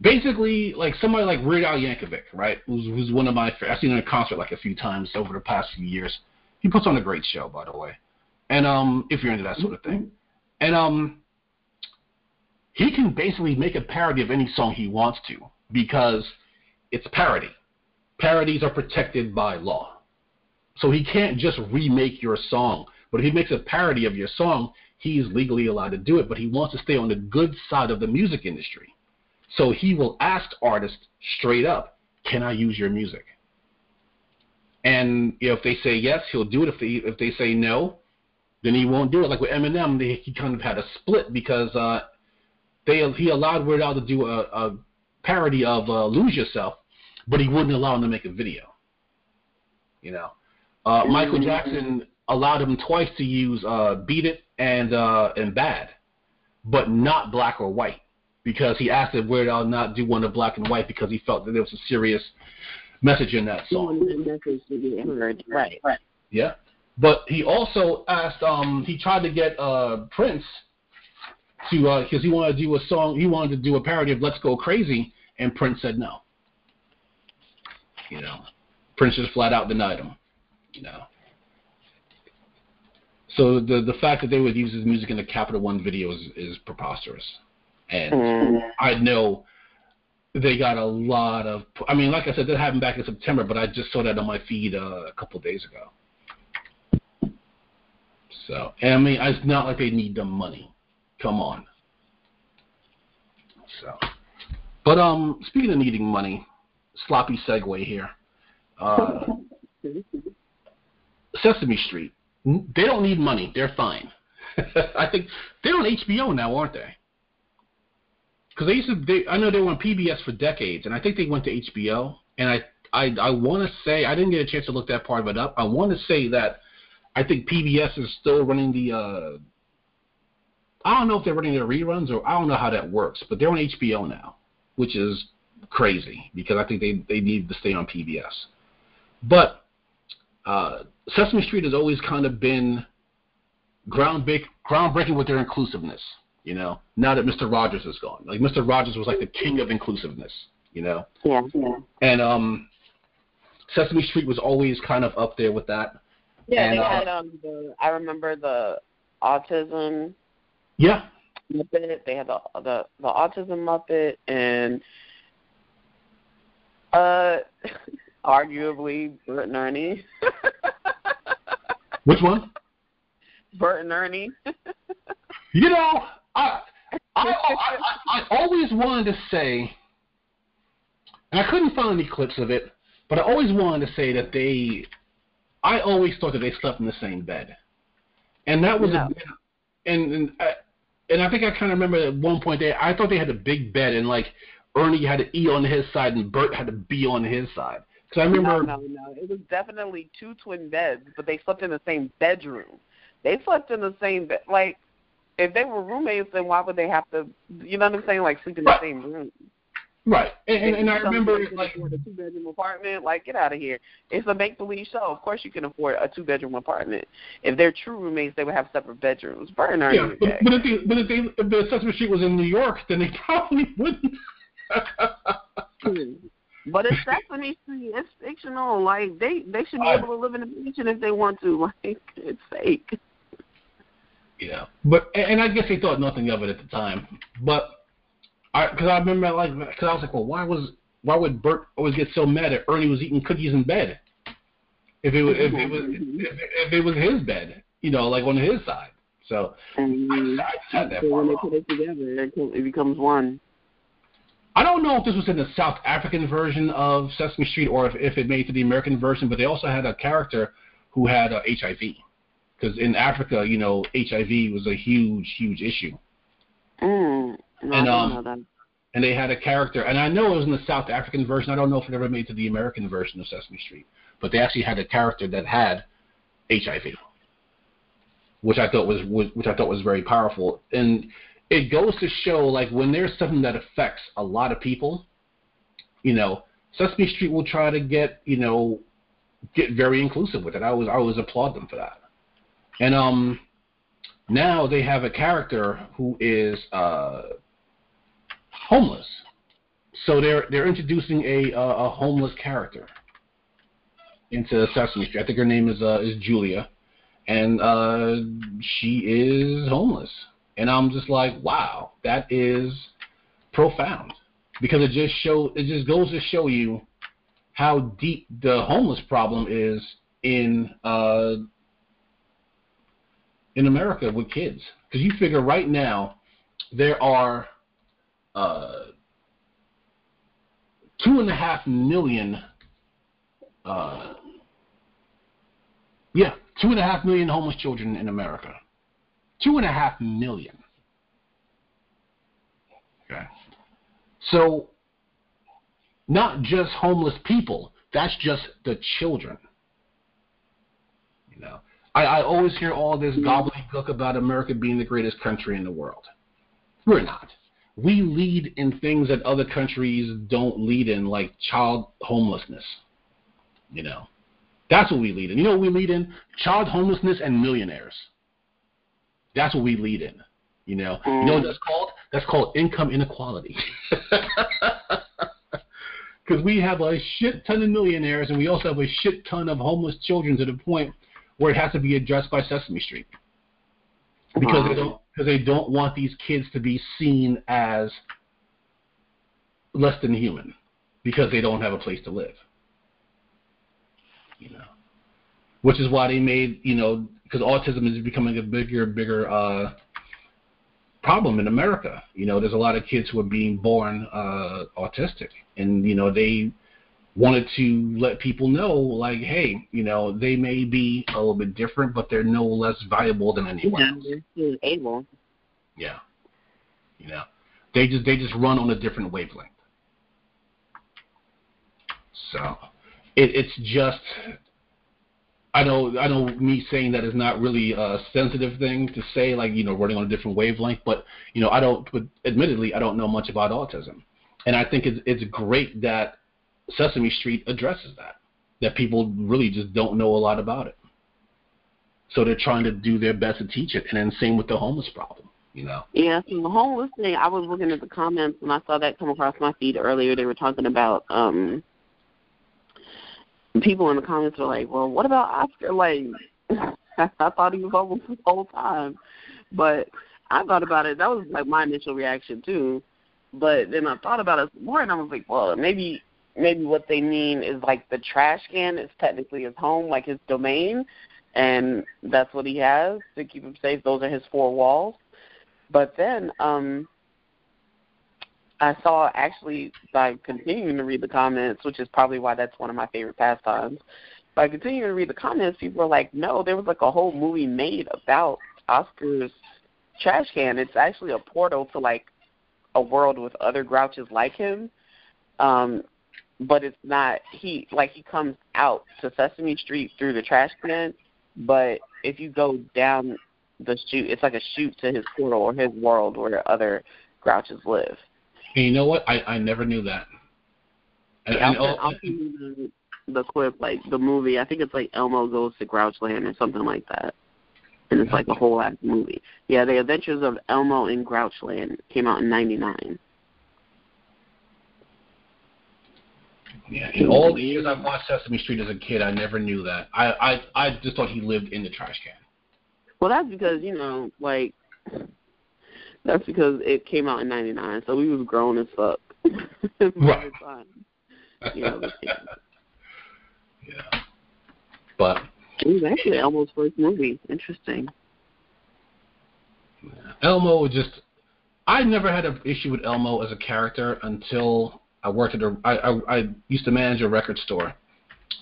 basically, like somebody like Weird Al Yankovic, right? Who's, who's one of my I've seen him in a concert like a few times over the past few years. He puts on a great show, by the way. And um, if you're into that sort of thing, and um, he can basically make a parody of any song he wants to because it's parody parodies are protected by law. So he can't just remake your song. But if he makes a parody of your song, he's legally allowed to do it, but he wants to stay on the good side of the music industry. So he will ask artists straight up, can I use your music? And you know, if they say yes, he'll do it. If they if they say no, then he won't do it. Like with Eminem, they, he kind of had a split because uh, they he allowed Weird Al to do a, a parody of uh, "Lose Yourself," but he wouldn't allow him to make a video. You know, uh, Michael Jackson allowed him twice to use uh, "Beat It" and uh, and "Bad," but not black or white because he asked if Weird Al not do one of black and white because he felt that there was a serious message in that song. Right, right. Yeah, but he also asked. Um, he tried to get uh, Prince to because uh, he wanted to do a song. He wanted to do a parody of "Let's Go Crazy," and Prince said no. You know, Prince just flat out denied him. You know. So the the fact that they would use his music in the Capital One video is, is preposterous, and mm. I know they got a lot of. I mean, like I said, that happened back in September, but I just saw that on my feed uh, a couple of days ago. So, and I mean, it's not like they need the money. Come on. So, but um, speaking of needing money, sloppy segue here. Uh, *laughs* Sesame Street. They don't need money. They're fine. *laughs* I think they're on HBO now, aren't they? Because they used to. They, I know they were on PBS for decades, and I think they went to HBO. And I, I, I want to say I didn't get a chance to look that part of it up. I want to say that I think PBS is still running the. Uh, I don't know if they're running their reruns or I don't know how that works, but they're on HBO now, which is crazy because I think they they need to stay on PBS. But uh, Sesame Street has always kind of been groundbreak, groundbreaking with their inclusiveness. You know, now that Mr. Rogers is gone, like Mr. Rogers was like the king of inclusiveness. You know. Yeah. yeah. And um, Sesame Street was always kind of up there with that. Yeah, and, they uh, had um the I remember the autism. Yeah. Muppet. They had the the the autism Muppet and uh, *laughs* arguably Bert and Ernie. Which one? *laughs* Bert and Ernie. *laughs* you know, I, I, I, I always wanted to say, and I couldn't find any clips of it, but I always wanted to say that they, I always thought that they slept in the same bed, and that was a, and and I, and I think I kind of remember at one point they, I thought they had a big bed and like Ernie had to E on his side and Bert had to B on his side. Because I remember. No, no, no. It was definitely two twin beds, but they slept in the same bedroom. They slept in the same bed. Like, if they were roommates, then why would they have to? You know what I'm saying? Like sleep in the same room. Right, and, and, and I remember like afford a two bedroom apartment. Like, get out of here! It's a make believe show. Of course, you can afford a two bedroom apartment. If they're true roommates, they would have separate bedrooms. Burn are yeah, but, but if they, but if they, if the Sesame Street was in New York, then they *laughs* probably wouldn't. but it's Sesame Street. It's fictional. Like they they should be able to live in a mansion if they want to. *laughs* Like it's fake. Yeah, but and I guess they thought nothing of it at the time. But I because I remember like because I was like, well, why was why would Bert always get so mad that Ernie was eating cookies in bed? If it was if it was if, if it was his bed, you know, like on his side. So and I, I had that so when they put it together, it becomes one. I don't know if this was in the South African version of Sesame Street or if, if it made it to the American version, but they also had a character who had uh, HIV. Because in Africa, you know, HIV was a huge, huge issue. Mm, no, and um, and they had a character, and I know it was in the South African version. I don't know if it ever made it to the American version of Sesame Street, but they actually had a character that had HIV, which I thought was, was which I thought was very powerful. And it goes to show, like when there's something that affects a lot of people, you know, Sesame Street will try to get you know get very inclusive with it. I always I always applaud them for that. And um, now they have a character who is uh, homeless. So they're they're introducing a a homeless character into Sesame Street. I think her name is uh, is Julia, and uh, she is homeless. And I'm just like, wow, that is profound because it just show it just goes to show you how deep the homeless problem is in uh, in America with kids. Because you figure right now there are uh, two and a half million. Uh, yeah, two and a half million homeless children in America. Two and a half million. Okay. So, not just homeless people, that's just the children. You know, I, I always hear all this gobbledygook about America being the greatest country in the world. We're not. We lead in things that other countries don't lead in, like child homelessness. You know, that's what we lead in. You know what we lead in? Child homelessness and millionaires. That's what we lead in. You know, you know what mm. that's called? That's called income inequality. *laughs* Because we have a shit ton of millionaires and we also have a shit ton of homeless children to the point where it has to be addressed by Sesame Street because they don't because they don't want these kids to be seen as less than human because they don't have a place to live. You know, which is why they made you know because autism is becoming a bigger bigger uh, problem in America. You know, there's a lot of kids who are being born uh, autistic, and you know they wanted to let people know, like, hey, you know, they may be a little bit different, but they're no less valuable than anyone else. They're able. Yeah. You know, they just they just run on a different wavelength. So, it, it's just. I know, I know. Me saying that is not really a sensitive thing to say, like you know, running on a different wavelength. But you know, I don't. But admittedly, I don't know much about autism, and I think it's it's great that Sesame Street addresses that. That people really just don't know a lot about it. So they're trying to do their best to teach it, and then same with the homeless problem. You know. Yeah, so the homeless thing. I was looking at the comments and I saw that come across my feed earlier. They were talking about um people in the comments were like, "Well, what about Oscar?" Like, *laughs* I thought he was homeless the whole time, but I thought about it. That was like my initial reaction too. But then I thought about it more, and I was like, well, maybe maybe what they mean is like the trash can is technically his home, like his domain, and that's what he has to keep him safe. Those are his four walls. But then um I saw actually by continuing to read the comments, which is probably why that's one of my favorite pastimes. By continuing to read the comments, people were like, "No, there was like a whole movie made about Oscar's trash can. It's actually a portal to like a world with other grouches like him. Um, but it's not he like he comes out to Sesame Street through the trash can, but if you go down the chute, it's like a chute to his portal or his world where other Grouches live. And you know what? I I never knew that. And, yeah, I'll, I'll the, the clip, like the movie. I think it's like Elmo goes to Grouchland or something like that. And it's like a whole ass movie. Yeah, The Adventures of Elmo in Grouchland came out in '99. In all the years I've watched Sesame Street as a kid, I never knew that. I I I just thought he lived in the trash can. Well, that's because you know, like, that's because it came out in '99, so we was grown as fuck. *laughs* right. *laughs* yeah. But it was actually Elmo's first movie. Interesting. Yeah. Elmo was just I never had an issue with Elmo as a character until I worked at a I, I, I used to manage a record store,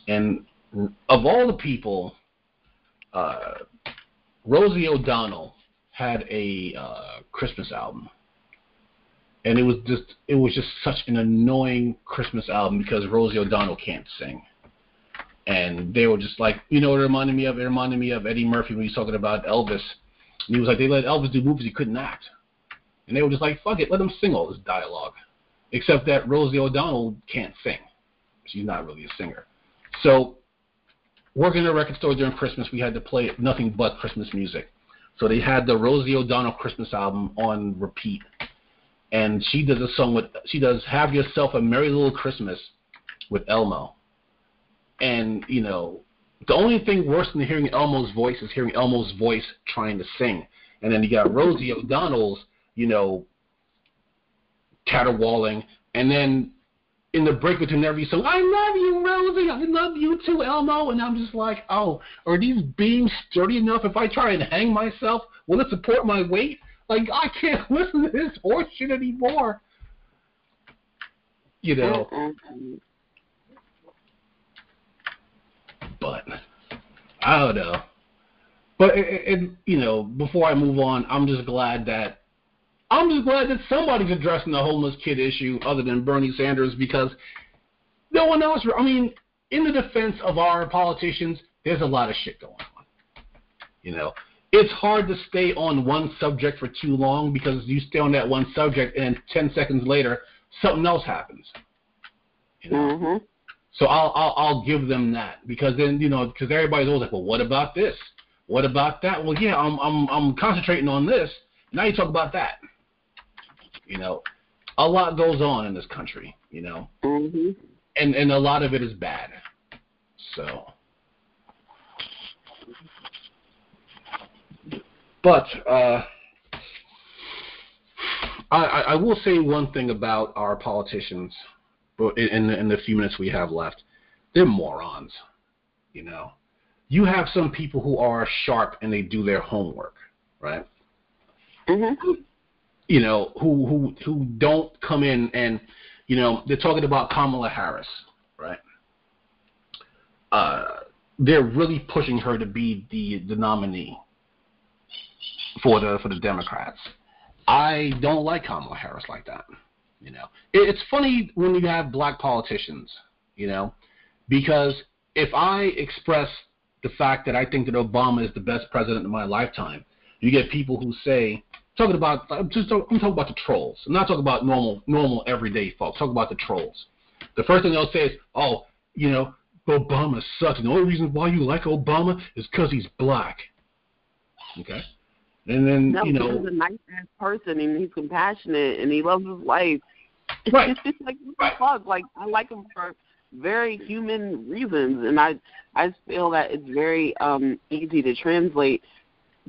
and of all the people, uh, Rosie O'Donnell had a uh, Christmas album, and it was just it was just such an annoying Christmas album because Rosie O'Donnell can't sing, and they were just like you know it reminded me of? It reminded me of Eddie Murphy when he was talking about Elvis, and he was like they let Elvis do movies he couldn't act, and they were just like fuck it let him sing all this dialogue except that Rosie O'Donnell can't sing. She's not really a singer. So, working in a record store during Christmas, we had to play nothing but Christmas music. So they had the Rosie O'Donnell Christmas album on repeat, and she does a song with she does "Have Yourself a Merry Little Christmas" with Elmo, and you know the only thing worse than hearing Elmo's voice is hearing Elmo's voice trying to sing, and then you got Rosie O'Donnell's you know caterwauling, and then in the break between every song, I love you, Rosie, I love you too, Elmo, and I'm just like, oh, are these beams sturdy enough? If I try and hang myself, will it support my weight? Like I can't *laughs* listen to this horseshit anymore. You know. But I don't know. But you know, before I move on, I'm just glad that I'm just glad that somebody's addressing the homeless kid issue other than Bernie Sanders because no one else. I mean, in the defense of our politicians, there's a lot of shit going on. You know, it's hard to stay on one subject for too long because you stay on that one subject and 10 seconds later something else happens. You know? mm-hmm. So I'll, I'll I'll give them that because then you know because everybody's always like, well, what about this? What about that? Well, yeah, I'm I'm I'm concentrating on this. Now you talk about that. You know, a lot goes on in this country. You know, mm-hmm. and and a lot of it is bad. So, but uh, I I will say one thing about our politicians, but in in the few minutes we have left, they're morons. You know, you have some people who are sharp and they do their homework, right? Mm-hmm you know, who who who don't come in and, you know, they're talking about Kamala Harris, right? Uh, they're really pushing her to be the the nominee for the for the Democrats. I don't like Kamala Harris like that. You know, it, it's funny when you have black politicians. You know, because if I express the fact that I think that Obama is the best president in my lifetime, you get people who say, talking about I'm just I'm talking about the trolls. I'm not talking about normal normal everyday folks. Talking about the trolls. The first thing they'll say is, "Oh, you know, Obama sucks. And the only reason why you like Obama is because he's black." Okay. And then no, you know, he's a nice ass person and he's compassionate and he loves his wife. *laughs* Right. like what right. the fuck? Like I like him for very human reasons, and I I feel that it's very um easy to translate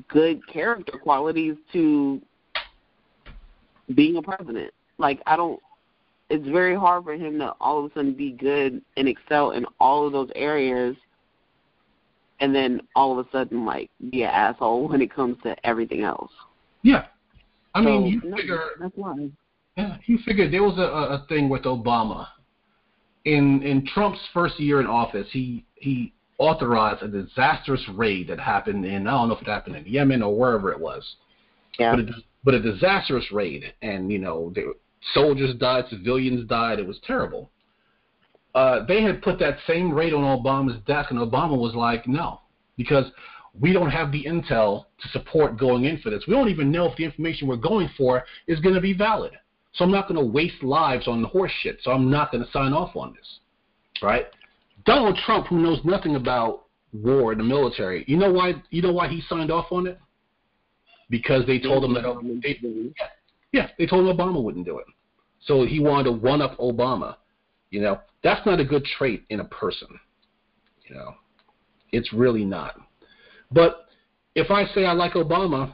good character qualities to being a president. Like I don't it's very hard for him to all of a sudden be good and excel in all of those areas and then all of a sudden like be an asshole *laughs* when it comes to everything else. Yeah. I so, mean you no, figure that's why. Yeah, you figure there was a, a thing with Obama. In in Trump's first year in office, he he authorized a disastrous raid that happened in I don't know if it happened in Yemen or wherever it was. Yeah. But a, but a disastrous raid, and you know, the soldiers died, civilians died. It was terrible. Uh, they had put that same raid on Obama's desk, and Obama was like, "No, because we don't have the intel to support going in for this. We don't even know if the information we're going for is going to be valid. So I'm not going to waste lives on the horse shit. So I'm not going to sign off on this, right? Donald Trump, who knows nothing about war and the military, you know why? You know why he signed off on it? Because they told him that they, yeah, they told him Obama wouldn't do it. So he wanted to one up Obama. You know, that's not a good trait in a person. You know, it's really not. But if I say I like Obama,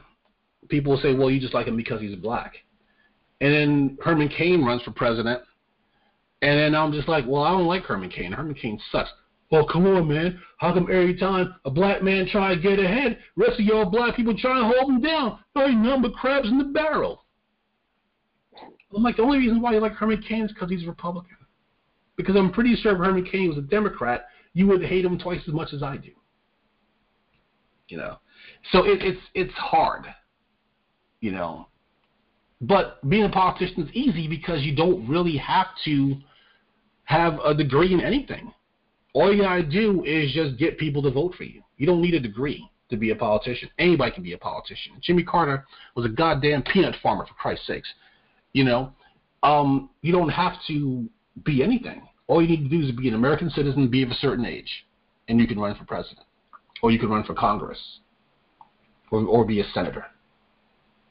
people will say, well, you just like him because he's black. And then Herman Cain runs for president. And then I'm just like, well, I don't like Herman Cain. Herman Cain sucks. Well, come on, man. How come every time a black man try to get ahead, rest of y'all black people try to hold him down? Oh, you number crabs in the barrel. I'm like, the only reason why you like Herman Cain is because he's a Republican. Because I'm pretty sure if Herman Cain was a Democrat, you would hate him twice as much as I do. You know, so it, it's it's hard. You know, but being a politician is easy because you don't really have to have a degree in anything. All you gotta do is just get people to vote for you. You don't need a degree to be a politician. Anybody can be a politician. Jimmy Carter was a goddamn peanut farmer, for Christ's sakes. You know, um, you don't have to be anything. All you need to do is be an American citizen, be of a certain age, and you can run for president, or you can run for Congress, or, or be a senator.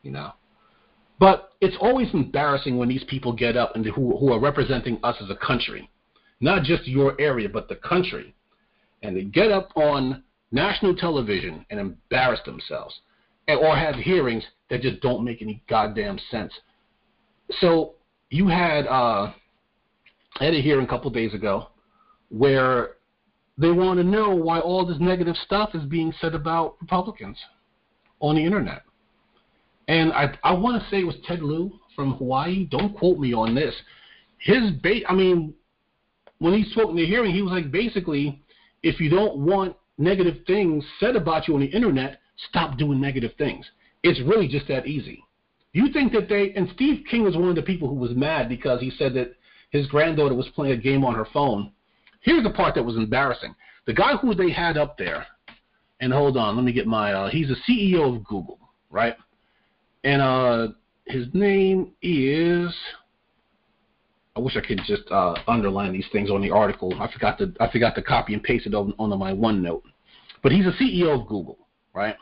You know, but it's always embarrassing when these people get up and who, who are representing us as a country, not just your area, but the country, and they get up on national television and embarrass themselves, and, or have hearings that just don't make any goddamn sense. So you had uh, I had a hearing a couple days ago where they want to know why all this negative stuff is being said about Republicans on the internet. And I I want to say it was Ted Lieu from Hawaii. Don't quote me on this. His bait. I mean, when he spoke in the hearing, he was like basically, if you don't want negative things said about you on the internet, stop doing negative things. It's really just that easy. You think that they and Steve King was one of the people who was mad because he said that his granddaughter was playing a game on her phone. Here's the part that was embarrassing. The guy who they had up there, and hold on, let me get my. Uh, he's the CEO of Google, right? And uh, his name is. I wish I could just uh, underline these things on the article. I forgot to I forgot to copy and paste it on, on my OneNote. But he's a CEO of Google, right?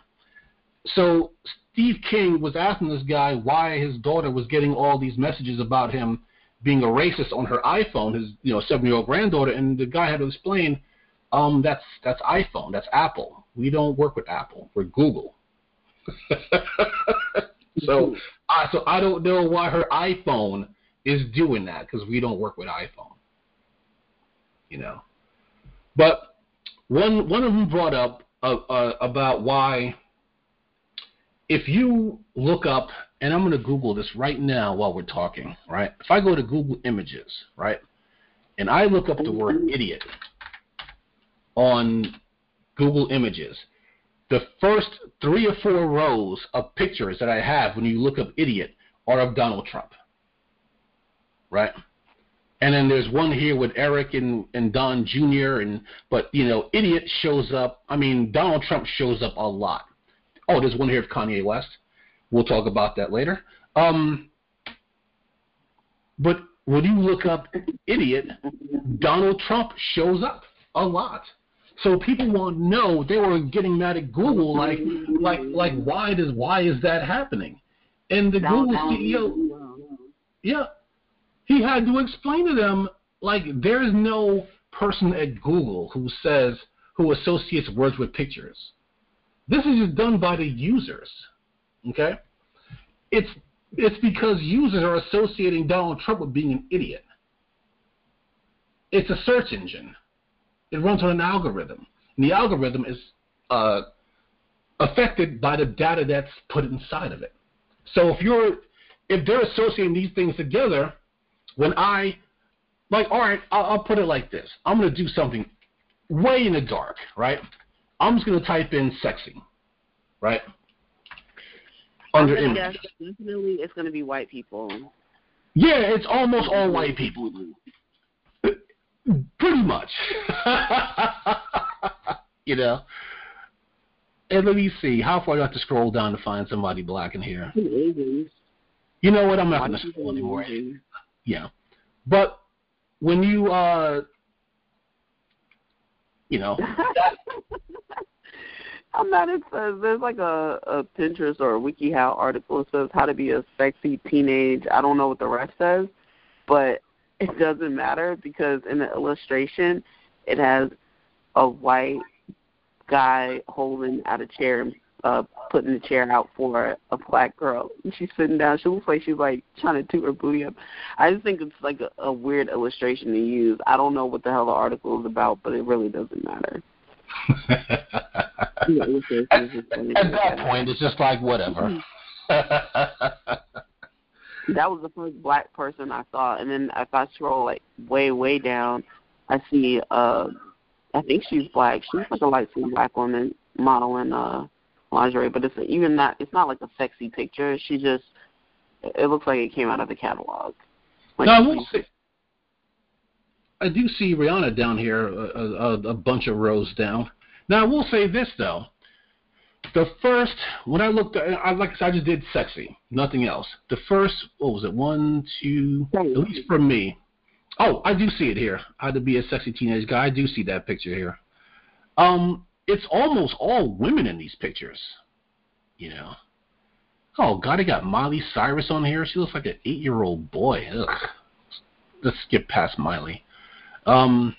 So Steve King was asking this guy why his daughter was getting all these messages about him being a racist on her iPhone, his you know seven year old granddaughter, and the guy had to explain, um, that's that's iPhone, that's Apple. We don't work with Apple, we're Google. *laughs* So I so I don't know why her iPhone is doing that because we don't work with iPhone. You know, but one one of them brought up uh, uh, about why if you look up and I'm going to Google this right now while we're talking, right? If I go to Google Images, right, and I look up the word idiot on Google Images, the first three or four rows of pictures that I have when you look up idiot are of Donald Trump. Right? And then there's one here with Eric and, and Don Jr. and but you know, idiot shows up I mean Donald Trump shows up a lot. Oh, there's one here of Kanye West. We'll talk about that later. Um but when you look up idiot, Donald Trump shows up a lot. So people want to know. They were getting mad at Google, like, like, like, why does why is that happening? And the Google CEO, yeah, he had to explain to them, like, there is no person at Google who says who associates words with pictures. This is just done by the users. Okay, it's it's because users are associating Donald Trump with being an idiot. It's a search engine. It runs on an algorithm. And the algorithm is uh, affected by the data that's put inside of it. So if you're if they're associating these things together, when I like, all right, I'll, I'll put it like this: I'm going to do something way in the dark, right? I'm just going to type in sexy, right? Under image. Guess definitely, it's going to be white people. Yeah, it's almost all white people. Pretty much. *laughs* you know. And let me see. How far do I have to scroll down to find somebody black in here? You know what? I'm not going to scroll anymore. Yeah, but when you uh, you know. *laughs* I'm not. It says there's like a, a Pinterest or a WikiHow article that says how to be a sexy teenage. I don't know what the rest says, but it doesn't matter because in the illustration it has a white guy holding out a chair and uh putting the chair out for a black girl. And she's sitting down. She looks like she's like trying to toot her booty up. I just think it's like a, a weird illustration to use. I don't know what the hell the article is about, but it really doesn't matter. *laughs* at, at that point, it's just like whatever. that was the first black person I saw, and then if I scroll like way, way down, I see uh I think she's black. She's like a light skinned black woman modeling uh lingerie, but it's even not it's not like a sexy picture. She just it looks like it came out of the catalog. Like no, I say I do see Rihanna down here a, a, a bunch of rows down. Now I will say this though. The first when I looked I like I said I just did sexy, nothing else. The first what was it, one, two at least for me, Oh, I do see it here. How to be a sexy teenage guy. I do see that picture here. Um, it's almost all women in these pictures. You know. Oh God, I got Miley Cyrus on here. She looks like an eight-year-old boy. Ugh. Let's skip past Miley. Um.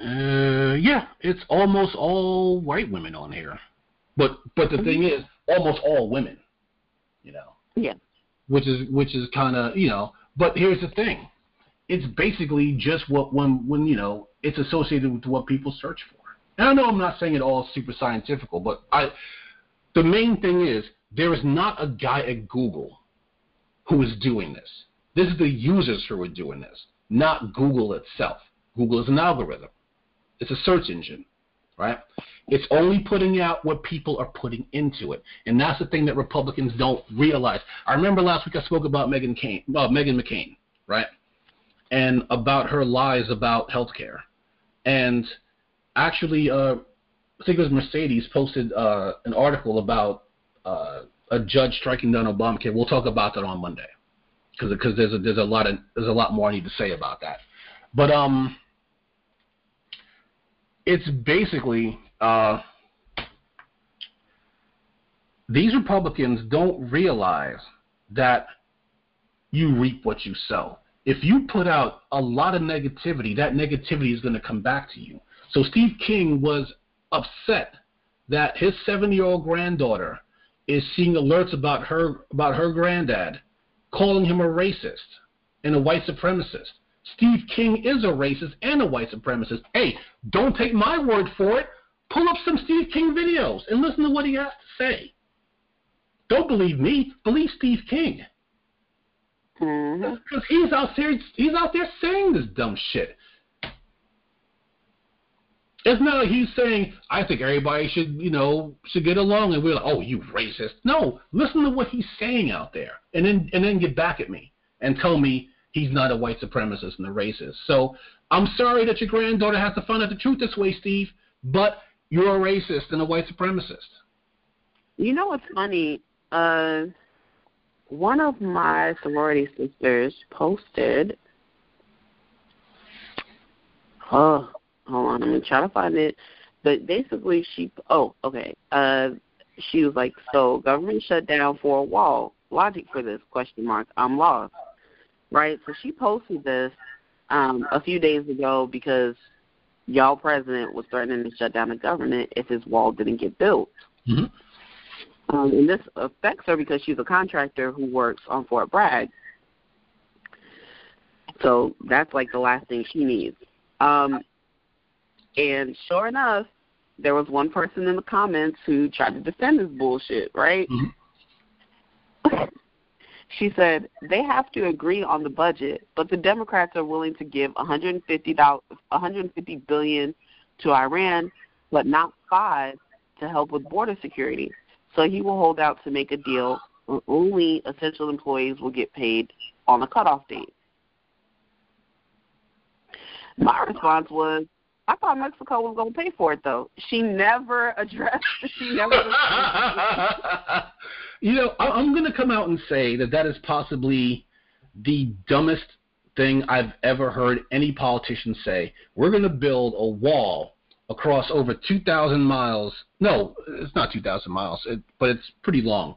Uh, yeah, it's almost all white women on here, but but the thing is, almost all women. You know. Yeah. Which is which is kind of you know but here's the thing. It's basically just what when when you know it's associated with what people search for. And I know I'm not saying it all super scientific, but I the main thing is there is not a guy at Google who is doing this. This is the users who are doing this, not Google itself. Google is an algorithm. It's a search engine, right? It's only putting out what people are putting into it, and that's the thing that Republicans don't realize. I remember last week I spoke about Megan Kane, uh, Meghan McCain, right, and about her lies about healthcare, and actually, uh, I think it was Mercedes posted uh, an article about uh, a judge striking down Obamacare. We'll talk about that on Monday, because there's a, there's a lot of there's a lot more I need to say about that, but um, it's basically uh, these Republicans don't realize that you reap what you sow. If you put out a lot of negativity, that negativity is going to come back to you. So Steve King was upset that his seven-year-old granddaughter is seeing alerts about her about her granddad calling him a racist and a white supremacist. Steve King is a racist and a white supremacist. Hey, don't take my word for it. Pull up some Steve King videos and listen to what he has to say. Don't believe me. Believe Steve King. Because mm-hmm. he's out there, he's out there saying this dumb shit. It's not like he's saying, I think everybody should, you know, should get along, and we're like, oh, you racist. No, listen to what he's saying out there, and then and then get back at me and tell me he's not a white supremacist and a racist. So I'm sorry that your granddaughter has to find out the truth this way, Steve, but you're a racist and a white supremacist. You know what's funny? Uh, one of my sorority sisters posted. Oh, hold on, I'm gonna try to find it. But basically, she. Oh, okay. Uh, she was like, "So government shut down for a wall. Logic for this? Question mark. I'm lost." Right. So she posted this um, a few days ago because y'all president was threatening to shut down the government if his wall didn't get built. Mm-hmm. Um, and this affects her because she's a contractor who works on Fort Bragg. So that's like the last thing she needs. Um, and sure enough, there was one person in the comments who tried to defend this bullshit, right? Mm-hmm. *laughs* She said they have to agree on the budget, but the Democrats are willing to give 150 150 billion to Iran, but not five to help with border security. So he will hold out to make a deal. Where only essential employees will get paid on the cutoff date. My response was, I thought Mexico was going to pay for it though. She never addressed. She never. *laughs* you know, I'm going to come out and say that that is possibly the dumbest thing I've ever heard any politician say. We're going to build a wall across over 2,000 miles. No, it's not 2,000 miles, it, but it's pretty long.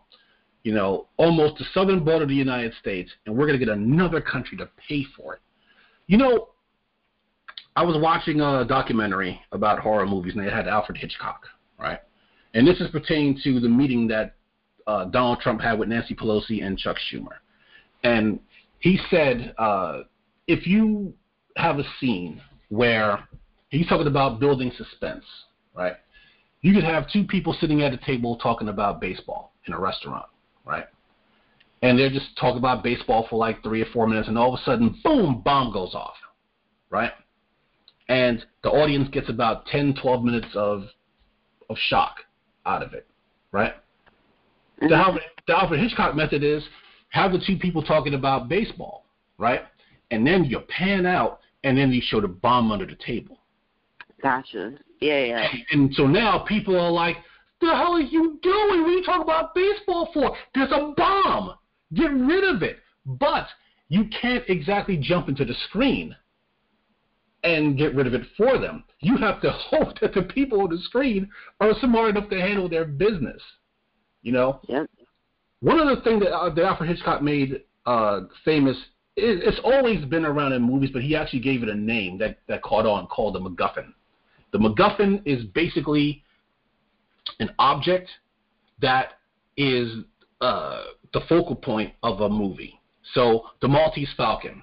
You know, almost the southern border of the United States, and we're going to get another country to pay for it. You know, I was watching a documentary about horror movies, and they had Alfred Hitchcock, right? And this is pertaining to the meeting that uh, Donald Trump had with Nancy Pelosi and Chuck Schumer. And he said, uh, if you have a scene where he's talking about building suspense, right? You could have two people sitting at a table talking about baseball in a restaurant, right? And they're just talking about baseball for like three or four minutes, and all of a sudden, boom, bomb goes off, right? And the audience gets about 10, 12 minutes of of shock out of it, right? Mm-hmm. The, Alfred, the Alfred Hitchcock method is have the two people talking about baseball, right? And then you pan out, and then you show the bomb under the table. Gotcha. Yeah, yeah. And so now people are like, the hell are you doing? What are you talking about baseball for? There's a bomb. Get rid of it. But you can't exactly jump into the screen and get rid of it for them. You have to *laughs* hope that the people on the screen are smart enough to handle their business. You know? Yep. One of the things that, uh, that Alfred Hitchcock made uh, famous is it's always been around in movies, but he actually gave it a name that, that caught on called the MacGuffin. The MacGuffin is basically an object that is uh, the focal point of a movie. So the Maltese Falcon,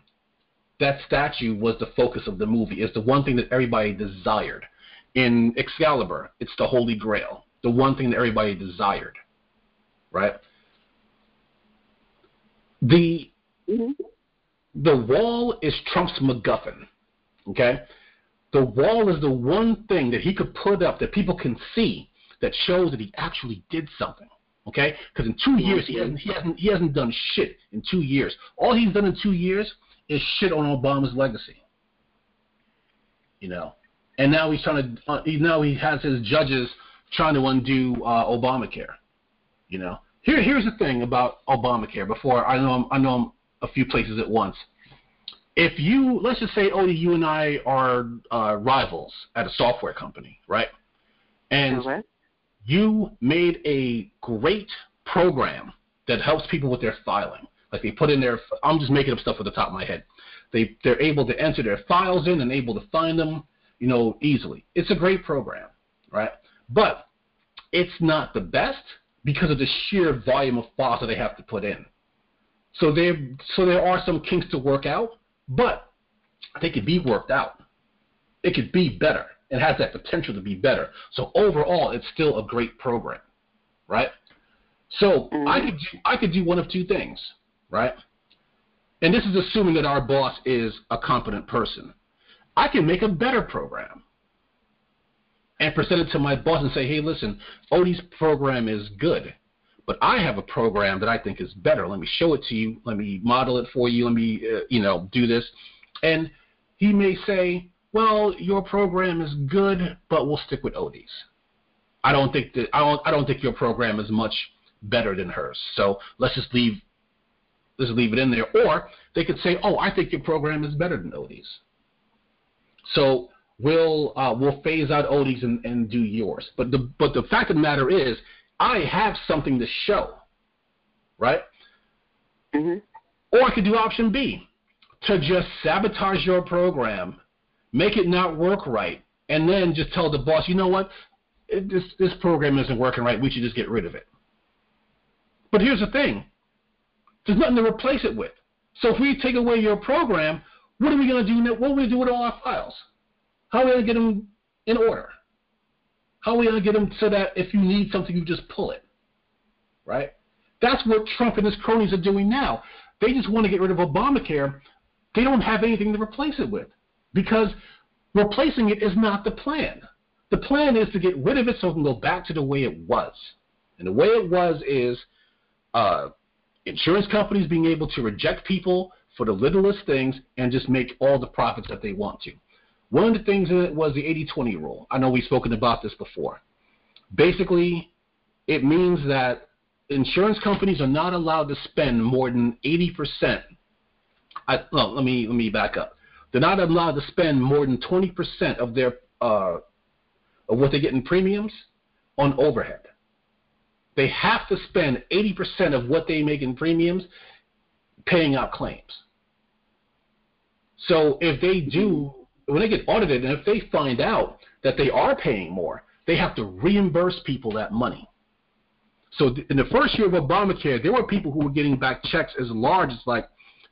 that statue was the focus of the movie. It's the one thing that everybody desired. In Excalibur, it's the Holy Grail, the one thing that everybody desired, right? The mm-hmm. the wall is Trump's MacGuffin, okay? The wall is the one thing that he could put up that people can see that shows that he actually did something. Okay? Because in two years he hasn't he hasn't he hasn't done shit in two years. All he's done in two years is shit on Obama's legacy. You know, and now he's trying to uh, he, now he has his judges trying to undo uh, Obamacare. You know, here here's the thing about Obamacare. Before I know I'm, I know I'm a few places at once if you let's just say Odie, you and I are uh, rivals at a software company, right? And okay. you made a great program that helps people with their filing. Like they put in their, I'm just making up stuff at the top of my head. They they're able to enter their files in and able to find them, you know, easily. It's a great program, right? But it's not the best because of the sheer volume of files that they have to put in. So there, so there are some kinks to work out, but they could be worked out. It could be better. It has that potential to be better. So overall, it's still a great program, right? So mm-hmm. I could do I could do one of two things, right? And this is assuming that our boss is a competent person. I can make a better program and present it to my boss and say, hey, listen, Odie's program is good. But I have a program that I think is better. Let me show it to you. Let me model it for you. Let me, uh, you know, do this. And he may say, well, your program is good, but we'll stick with Odie's. I don't think that I don't I don't think your program is much better than hers. So let's just leave let's leave it in there. Or they could say, oh, I think your program is better than Odie's. So we'll uh, we'll phase out Odie's and, and do yours. But the but the fact of the matter is, I have something to show, right? Mm-hmm. Or I could do option B, to just sabotage your program, make it not work right, and then just tell the boss, you know what, it, this this program isn't working right. We should just get rid of it. But here's the thing: there's nothing to replace it with. So if we take away your program, what are we going to do? What are we going to do with all our files? How are we going to get them in order? How are we going to get them so that if you need something, you just pull it? Right? That's what Trump and his cronies are doing now. They just want to get rid of Obamacare. They don't have anything to replace it with because replacing it is not the plan. The plan is to get rid of it so it can go back to the way it was. And the way it was is uh, insurance companies being able to reject people for the littlest things and just make all the profits that they want to. One of the things in it was the 80-20 rule. I know we've spoken about this before. Basically, it means that insurance companies are not allowed to spend more than 80%. I, no, let me let me back up. They're not allowed to spend more than 20% of their uh, of what they get in premiums on overhead. They have to spend 80% of what they make in premiums paying out claims. So if they do, when they get audited, and if they find out that they are paying more, they have to reimburse people that money. So in the first year of Obamacare, there were people who were getting back checks as large as like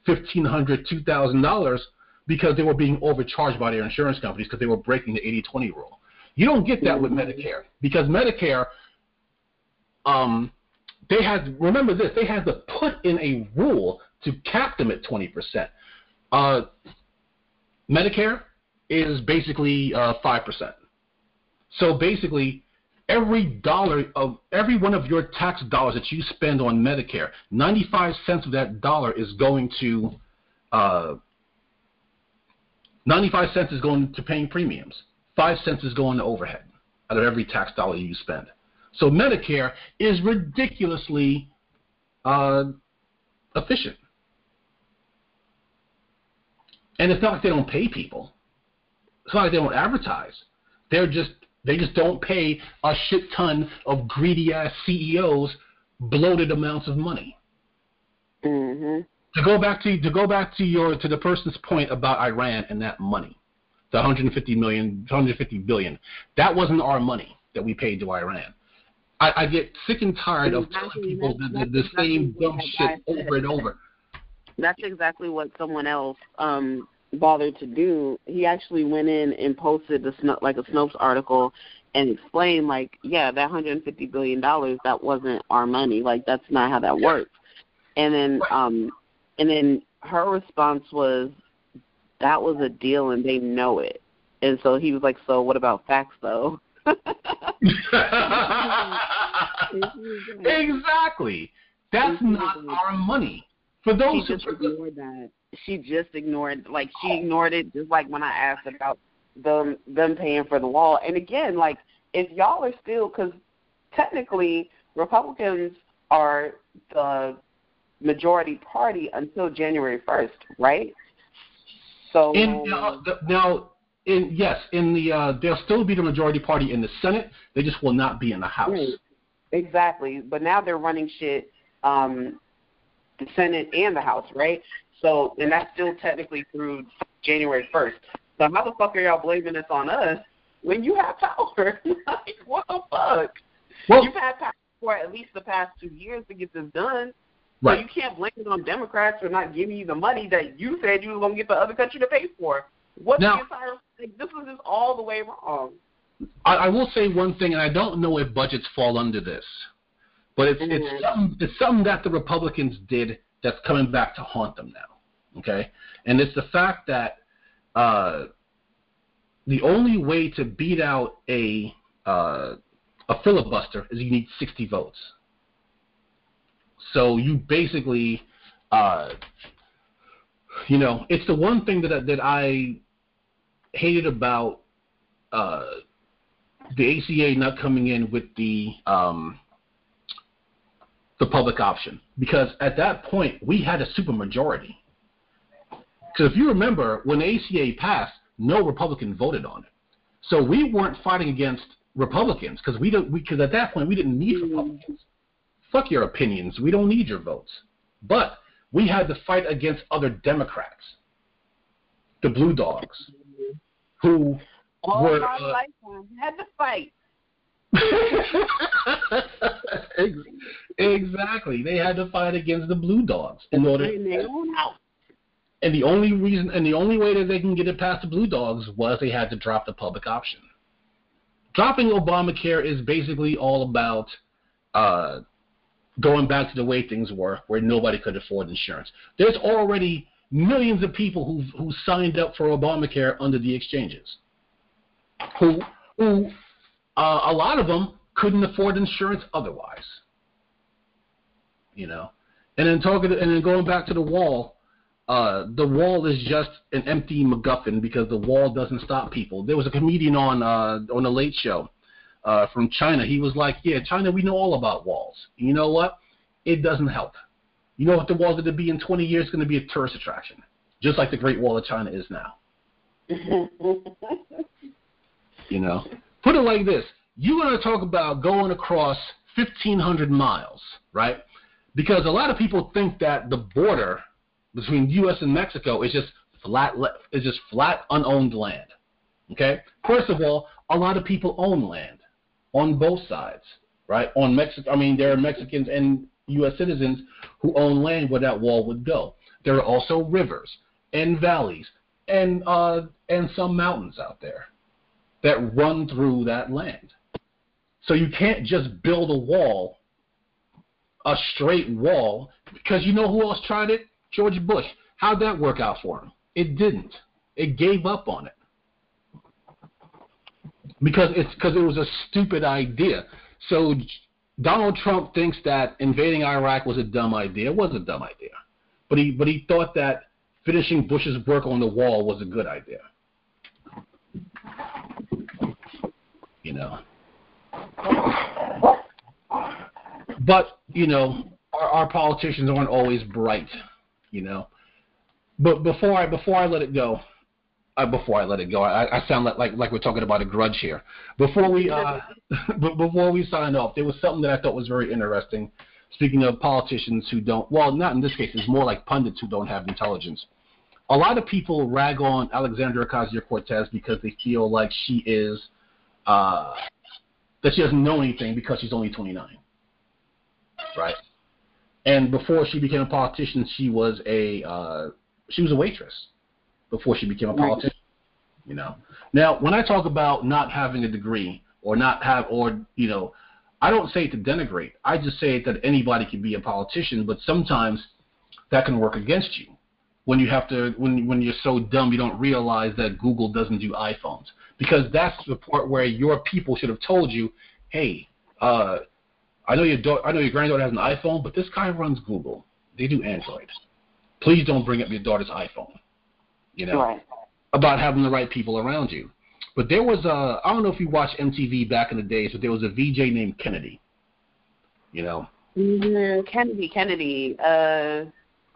fifteen hundred, two thousand dollars because they were being overcharged by their insurance companies because they were breaking the 80-20 rule. You don't get that with Medicare because Medicare, um, they had remember this, they had to put in a rule to cap them at 20%. Uh, Medicare is basically uh, 5%. So basically, every dollar of every one of your tax dollars that you spend on Medicare, 95 cents of that dollar is going to uh, 95 cents is going to paying premiums. 5 cents is going to overhead out of every tax dollar you spend. So Medicare is ridiculously uh, efficient. And it's not like they don't pay people. It's not like they don't advertise. They're just they just don't pay a shit ton of greedy ass CEOs bloated amounts of money. Mhm. To go back to to go back to your to the person's point about Iran and that money, the 150 million, 150 billion, that wasn't our money that we paid to Iran. I, I get sick and tired of telling people the, the, the same dumb shit over and over. That's exactly what someone else um bothered to do. He actually went in and posted the Sno- like a Snopes article and explained like, yeah, that 150 billion dollars that wasn't our money. Like that's not how that works. And then um and then her response was that was a deal and they know it. And so he was like, so what about facts though? *laughs* exactly. That's not our money. For those who that. She just ignored like she ignored it just like when I asked about them them paying for the wall. And again, like if y'all are still because technically Republicans are the majority party until January first, right? So in, uh, the, now, in yes, in the uh, they'll still be the majority party in the Senate. They just will not be in the House. Exactly, but now they're running shit. Um, the Senate and the House, right? So, and that's still technically through January 1st. So how the fuck are y'all blaming this on us when you have power? *laughs* like, what the fuck? Well, You've had power for at least the past two years to get this done. Right. So you can't blame it on Democrats for not giving you the money that you said you were going to get the other country to pay for. What Now- the entire, like, this is just all the way wrong. I, I will say one thing, and I don't know if budgets fall under this, but it's Mhm. it's something it's something that the Republicans did that's coming back to haunt them now. Okay, and it's the fact that uh, the only way to beat out a uh, a filibuster is you need 60 votes. So you basically, uh, you know, it's the one thing that that I hated about uh, the ACA not coming in with the um, the public option because at that point we had a supermajority. Because if you remember, when the ACA passed, no Republican voted on it, so we weren't fighting against Republicans because we don't because at that point we didn't need Republicans. Fuck your opinions, we don't need your votes. But we had to fight against other Democrats, the Blue Dogs, who All were my uh, had to fight. *laughs* Exactly. They had to fight against the Blue Dogs in order. in their own house. And the only reason, and the only way that they can get it past the Blue Dogs was they had to drop the public option. Dropping Obamacare is basically all about uh, going back to the way things were, where nobody could afford insurance. There's already millions of people who who signed up for Obamacare under the exchanges, who who uh, a lot of them couldn't afford insurance otherwise. You know, and then talking, and then going back to the wall. Uh, the wall is just an empty MacGuffin because the wall doesn't stop people. There was a comedian on uh, on the Late Show uh, from China. He was like, "Yeah, China, we know all about walls. You know what? It doesn't help. You know what the wall's going to be in 20 years? It's going to be a tourist attraction, just like the Great Wall of China is now." *laughs* you know, put it like this: you want to talk about going across 1,500 miles, right? Because a lot of people think that the border between U.S. and Mexico is just flat, is just flat unowned land. Okay. First of all, a lot of people own land on both sides, right? On Mexico, I mean, there are Mexicans and U.S. citizens who own land where that wall would go. There are also rivers and valleys and uh, and some mountains out there that run through that land. So you can't just build a wall, a straight wall, because you know who else tried it? George Bush. How'd that work out for him? It didn't. It gave up on it because it's because it was a stupid idea. So Donald Trump thinks that invading Iraq was a dumb idea. It was a dumb idea, but he but he thought that finishing Bush's work on the wall was a good idea. You know. But you know, our, our politicians aren't always bright. You know. But before I before I let it go, uh, before I let it go, I, I sound like, like like we're talking about a grudge here. Before we uh, *laughs* before we sign off, there was something that I thought was very interesting. Speaking of politicians who don't, well, not in this case, it's more like pundits who don't have intelligence. A lot of people rag on Alexandria Ocasio Cortez because they feel like she is uh, that she doesn't know anything because she's only 29, right? And before she became a politician, she was a uh, she was a waitress before she became a politician. You know. Now, when I talk about not having a degree or not have or you know, I don't say it to denigrate. I just say that anybody can be a politician, but sometimes that can work against you when you have to when when you're so dumb you don't realize that Google doesn't do iPhones because that's the part where your people should have told you, hey, uh, I know your daughter, I know your granddaughter has an iPhone, but this guy runs Google. They do Android. Please don't bring up your daughter's iPhone. You know, right. about having the right people around you. But there was a I don't know if you watched MTV back in the days, but there was a VJ named Kennedy. You know. Mm-hmm. Kennedy, Kennedy. Uh,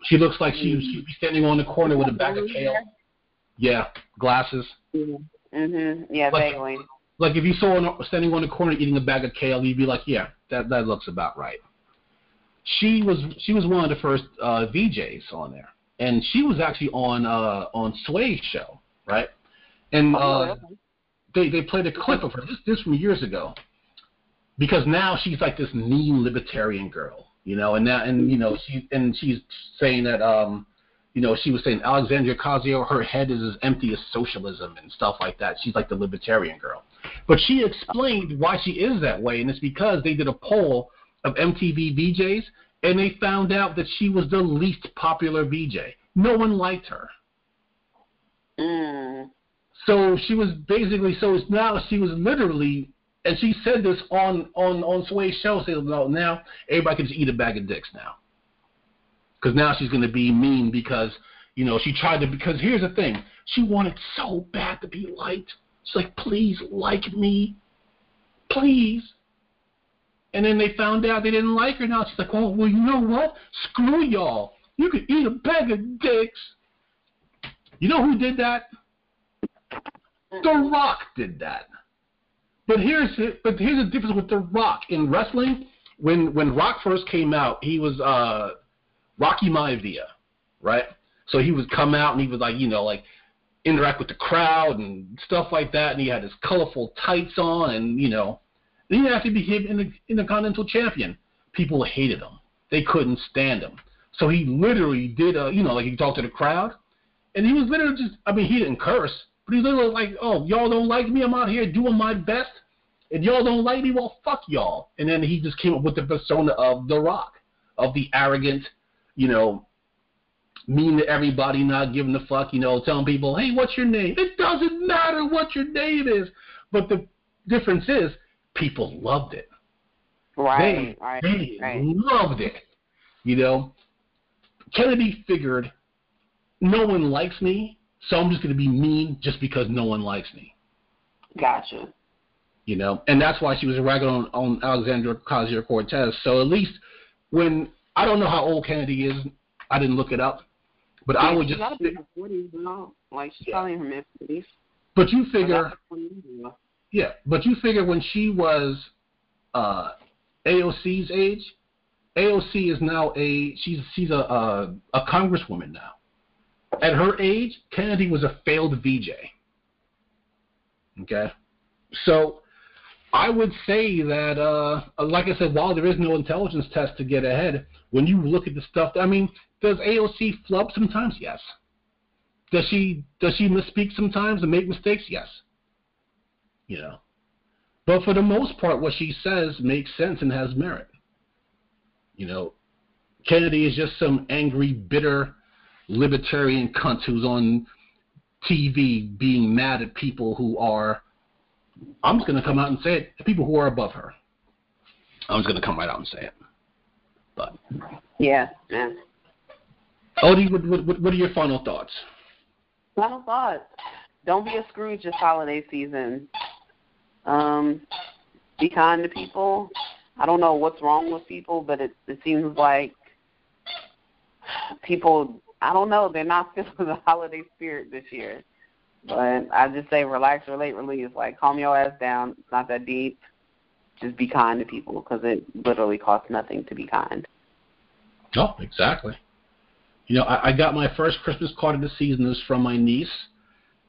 she looks like she she'd be standing on the corner with a bag of kale. Yeah, glasses. Mm-hmm. mm-hmm. Yeah, like, vaguely. Like if you saw her standing on the corner eating a bag of kale, you'd be like, yeah, that that looks about right. She was she was one of the first uh, VJs on there, and she was actually on uh, on Sway's show, right? And oh, uh, they they played a clip of her. This this from years ago, because now she's like this mean libertarian girl, you know, and now and you know she and she's saying that um you know, she was saying Alexandria Ocasio, her head is as empty as socialism and stuff like that. She's like the libertarian girl. But she explained why she is that way, and it's because they did a poll of MTV VJs, and they found out that she was the least popular VJ. No one liked her. Mm. So she was basically so now she was literally and she said this on on on Sway's show. Said well, now everybody can just eat a bag of dicks now because now she's going to be mean because you know she tried to because here's the thing. She wanted so bad to be liked. She's like please like me. Please. And then they found out they didn't like her. Now she's like oh well you know what? Screw y'all. You can eat a bag of dicks. You know who did that? The rock did that. But here's but here's the difference with the rock. In wrestling when when rock first came out he was uh Rocky Maivia, right? So he would come out and he was like, you know, like interact with the crowd and stuff like that, and he had his colorful tights on, and you know, then he actually became intercontinental champion. People hated him; they couldn't stand him. So he literally did a, you know, like he talked to the crowd, and he was literally just, I mean, he didn't curse, but he was literally like, oh, y'all don't like me, I'm out here doing my best, and y'all don't like me, well, fuck y'all. And then he just came up with the persona of The Rock, of the arrogant, you know, mean to everybody, not giving a fuck, you know, telling people, hey, what's your name? It doesn't matter what your name is. But the difference is people loved it. Right. They, right, they right. loved it. You know, Kennedy figured no one likes me, so I'm just going to be mean just because no one likes me. Gotcha. You know, and that's why she was ragging on, on Alexandra Ocasio Cortez. So at least when I don't know how old Kennedy is, I didn't look it up, but yeah, I would just. Be in her 40s now. Like she's yeah. probably in her mid 40s. But you figure. Yeah, but you figure when she was uh, AOC's age, AOC is now a she's she's a, a a congresswoman now. At her age, Kennedy was a failed VJ. Okay, so I would say that, uh, like I said, while there is no intelligence test to get ahead, when you look at the stuff, I mean, does AOC flub sometimes? Yes. Does she does she misspeak sometimes and make mistakes? Yes. You know, but for the most part, what she says makes sense and has merit. You know, Kennedy is just some angry, bitter libertarian cunt who's on TV being mad at people who are, I'm just going to come out and say it, to people who are above her. I'm just going to come right out and say it. But yeah, yeah. Odie, what, what, what are your final thoughts? Final thoughts. Don't be a Scrooge this holiday season. Um, be kind to people. I don't know what's wrong with people, but it it seems like people I don't know, they're not *laughs* feeling the holiday spirit this year. But I just say relax, relate, release. Like calm your ass down. It's not that deep. Just be kind to people because it literally costs nothing to be kind. Oh, exactly. You know, I, I got my first Christmas card of the season is from my niece,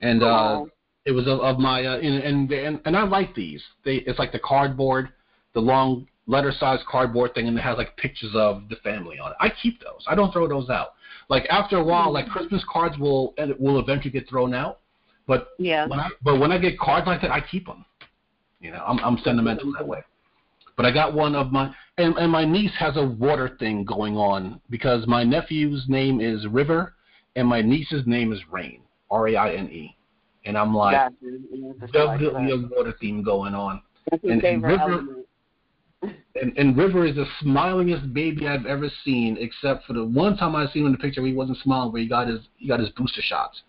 and uh, it was of, of my uh, and, and and I like these. They it's like the cardboard, the long letter size cardboard thing, and it has like pictures of the family on it. I keep those. I don't throw those out. Like after a while, like Christmas cards will will eventually get thrown out. But yeah. When I but when I get cards like that, I keep them. You know, I'm I'm sentimental that way. But I got one of my and, and my niece has a water thing going on because my nephew's name is River and my niece's name is Rain, R A I N E. And I'm like, definitely a water theme going on. and, and River, and, and River is the smilingest baby I've ever seen, except for the one time I seen him in the picture where he wasn't smiling, where he got his he got his booster shots,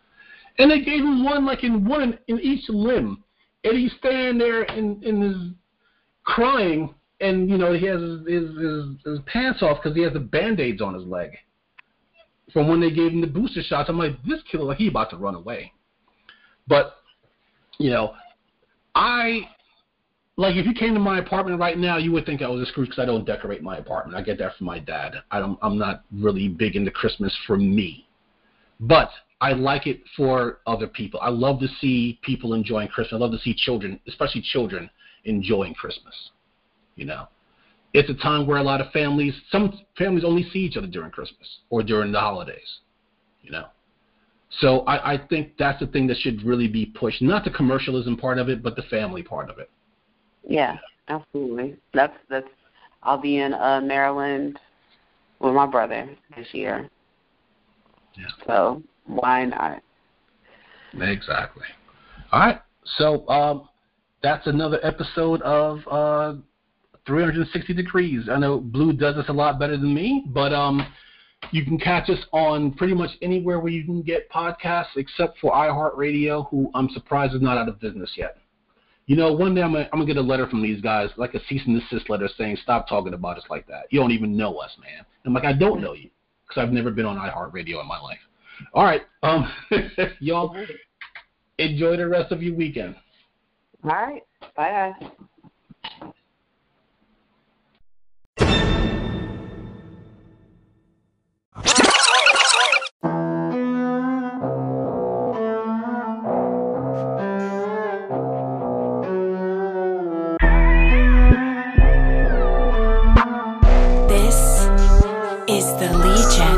and they gave him one like in one in each limb, and he's standing there in in his crying, and you know he has his his, his, pants off because he has the band aids on his leg from when they gave him the booster shots. I'm like, this kid like he about to run away, but you know, I like if you came to my apartment right now, you would think I was a Scrooge because I don't decorate my apartment. I get that from my dad. I don't. I'm not really big into Christmas for me, but I like it for other people. I love to see people enjoying Christmas. I love to see children, especially children, enjoying Christmas. You know, it's a time where a lot of families, some families only see each other during Christmas or during the holidays. You know, so I, I think that's the thing that should really be pushed. Not the commercialism part of it, but the family part of it. Yeah, absolutely. That's that's. I'll be in uh, Maryland with my brother this year. Yeah. So why not? Exactly. All right. So um, that's another episode of uh, 360 degrees. I know Blue does this a lot better than me, but um, you can catch us on pretty much anywhere where you can get podcasts, except for iHeartRadio, who I'm surprised is not out of business yet. You know, one day I'm I'm gonna get a letter from these guys, like a cease and desist letter, saying, "Stop talking about us like that. You don't even know us, man." I'm like, I don't know you because I've never been on iHeartRadio in my life. All right, um, *laughs* y'all enjoy the rest of your weekend. All right, bye. This is the Legion.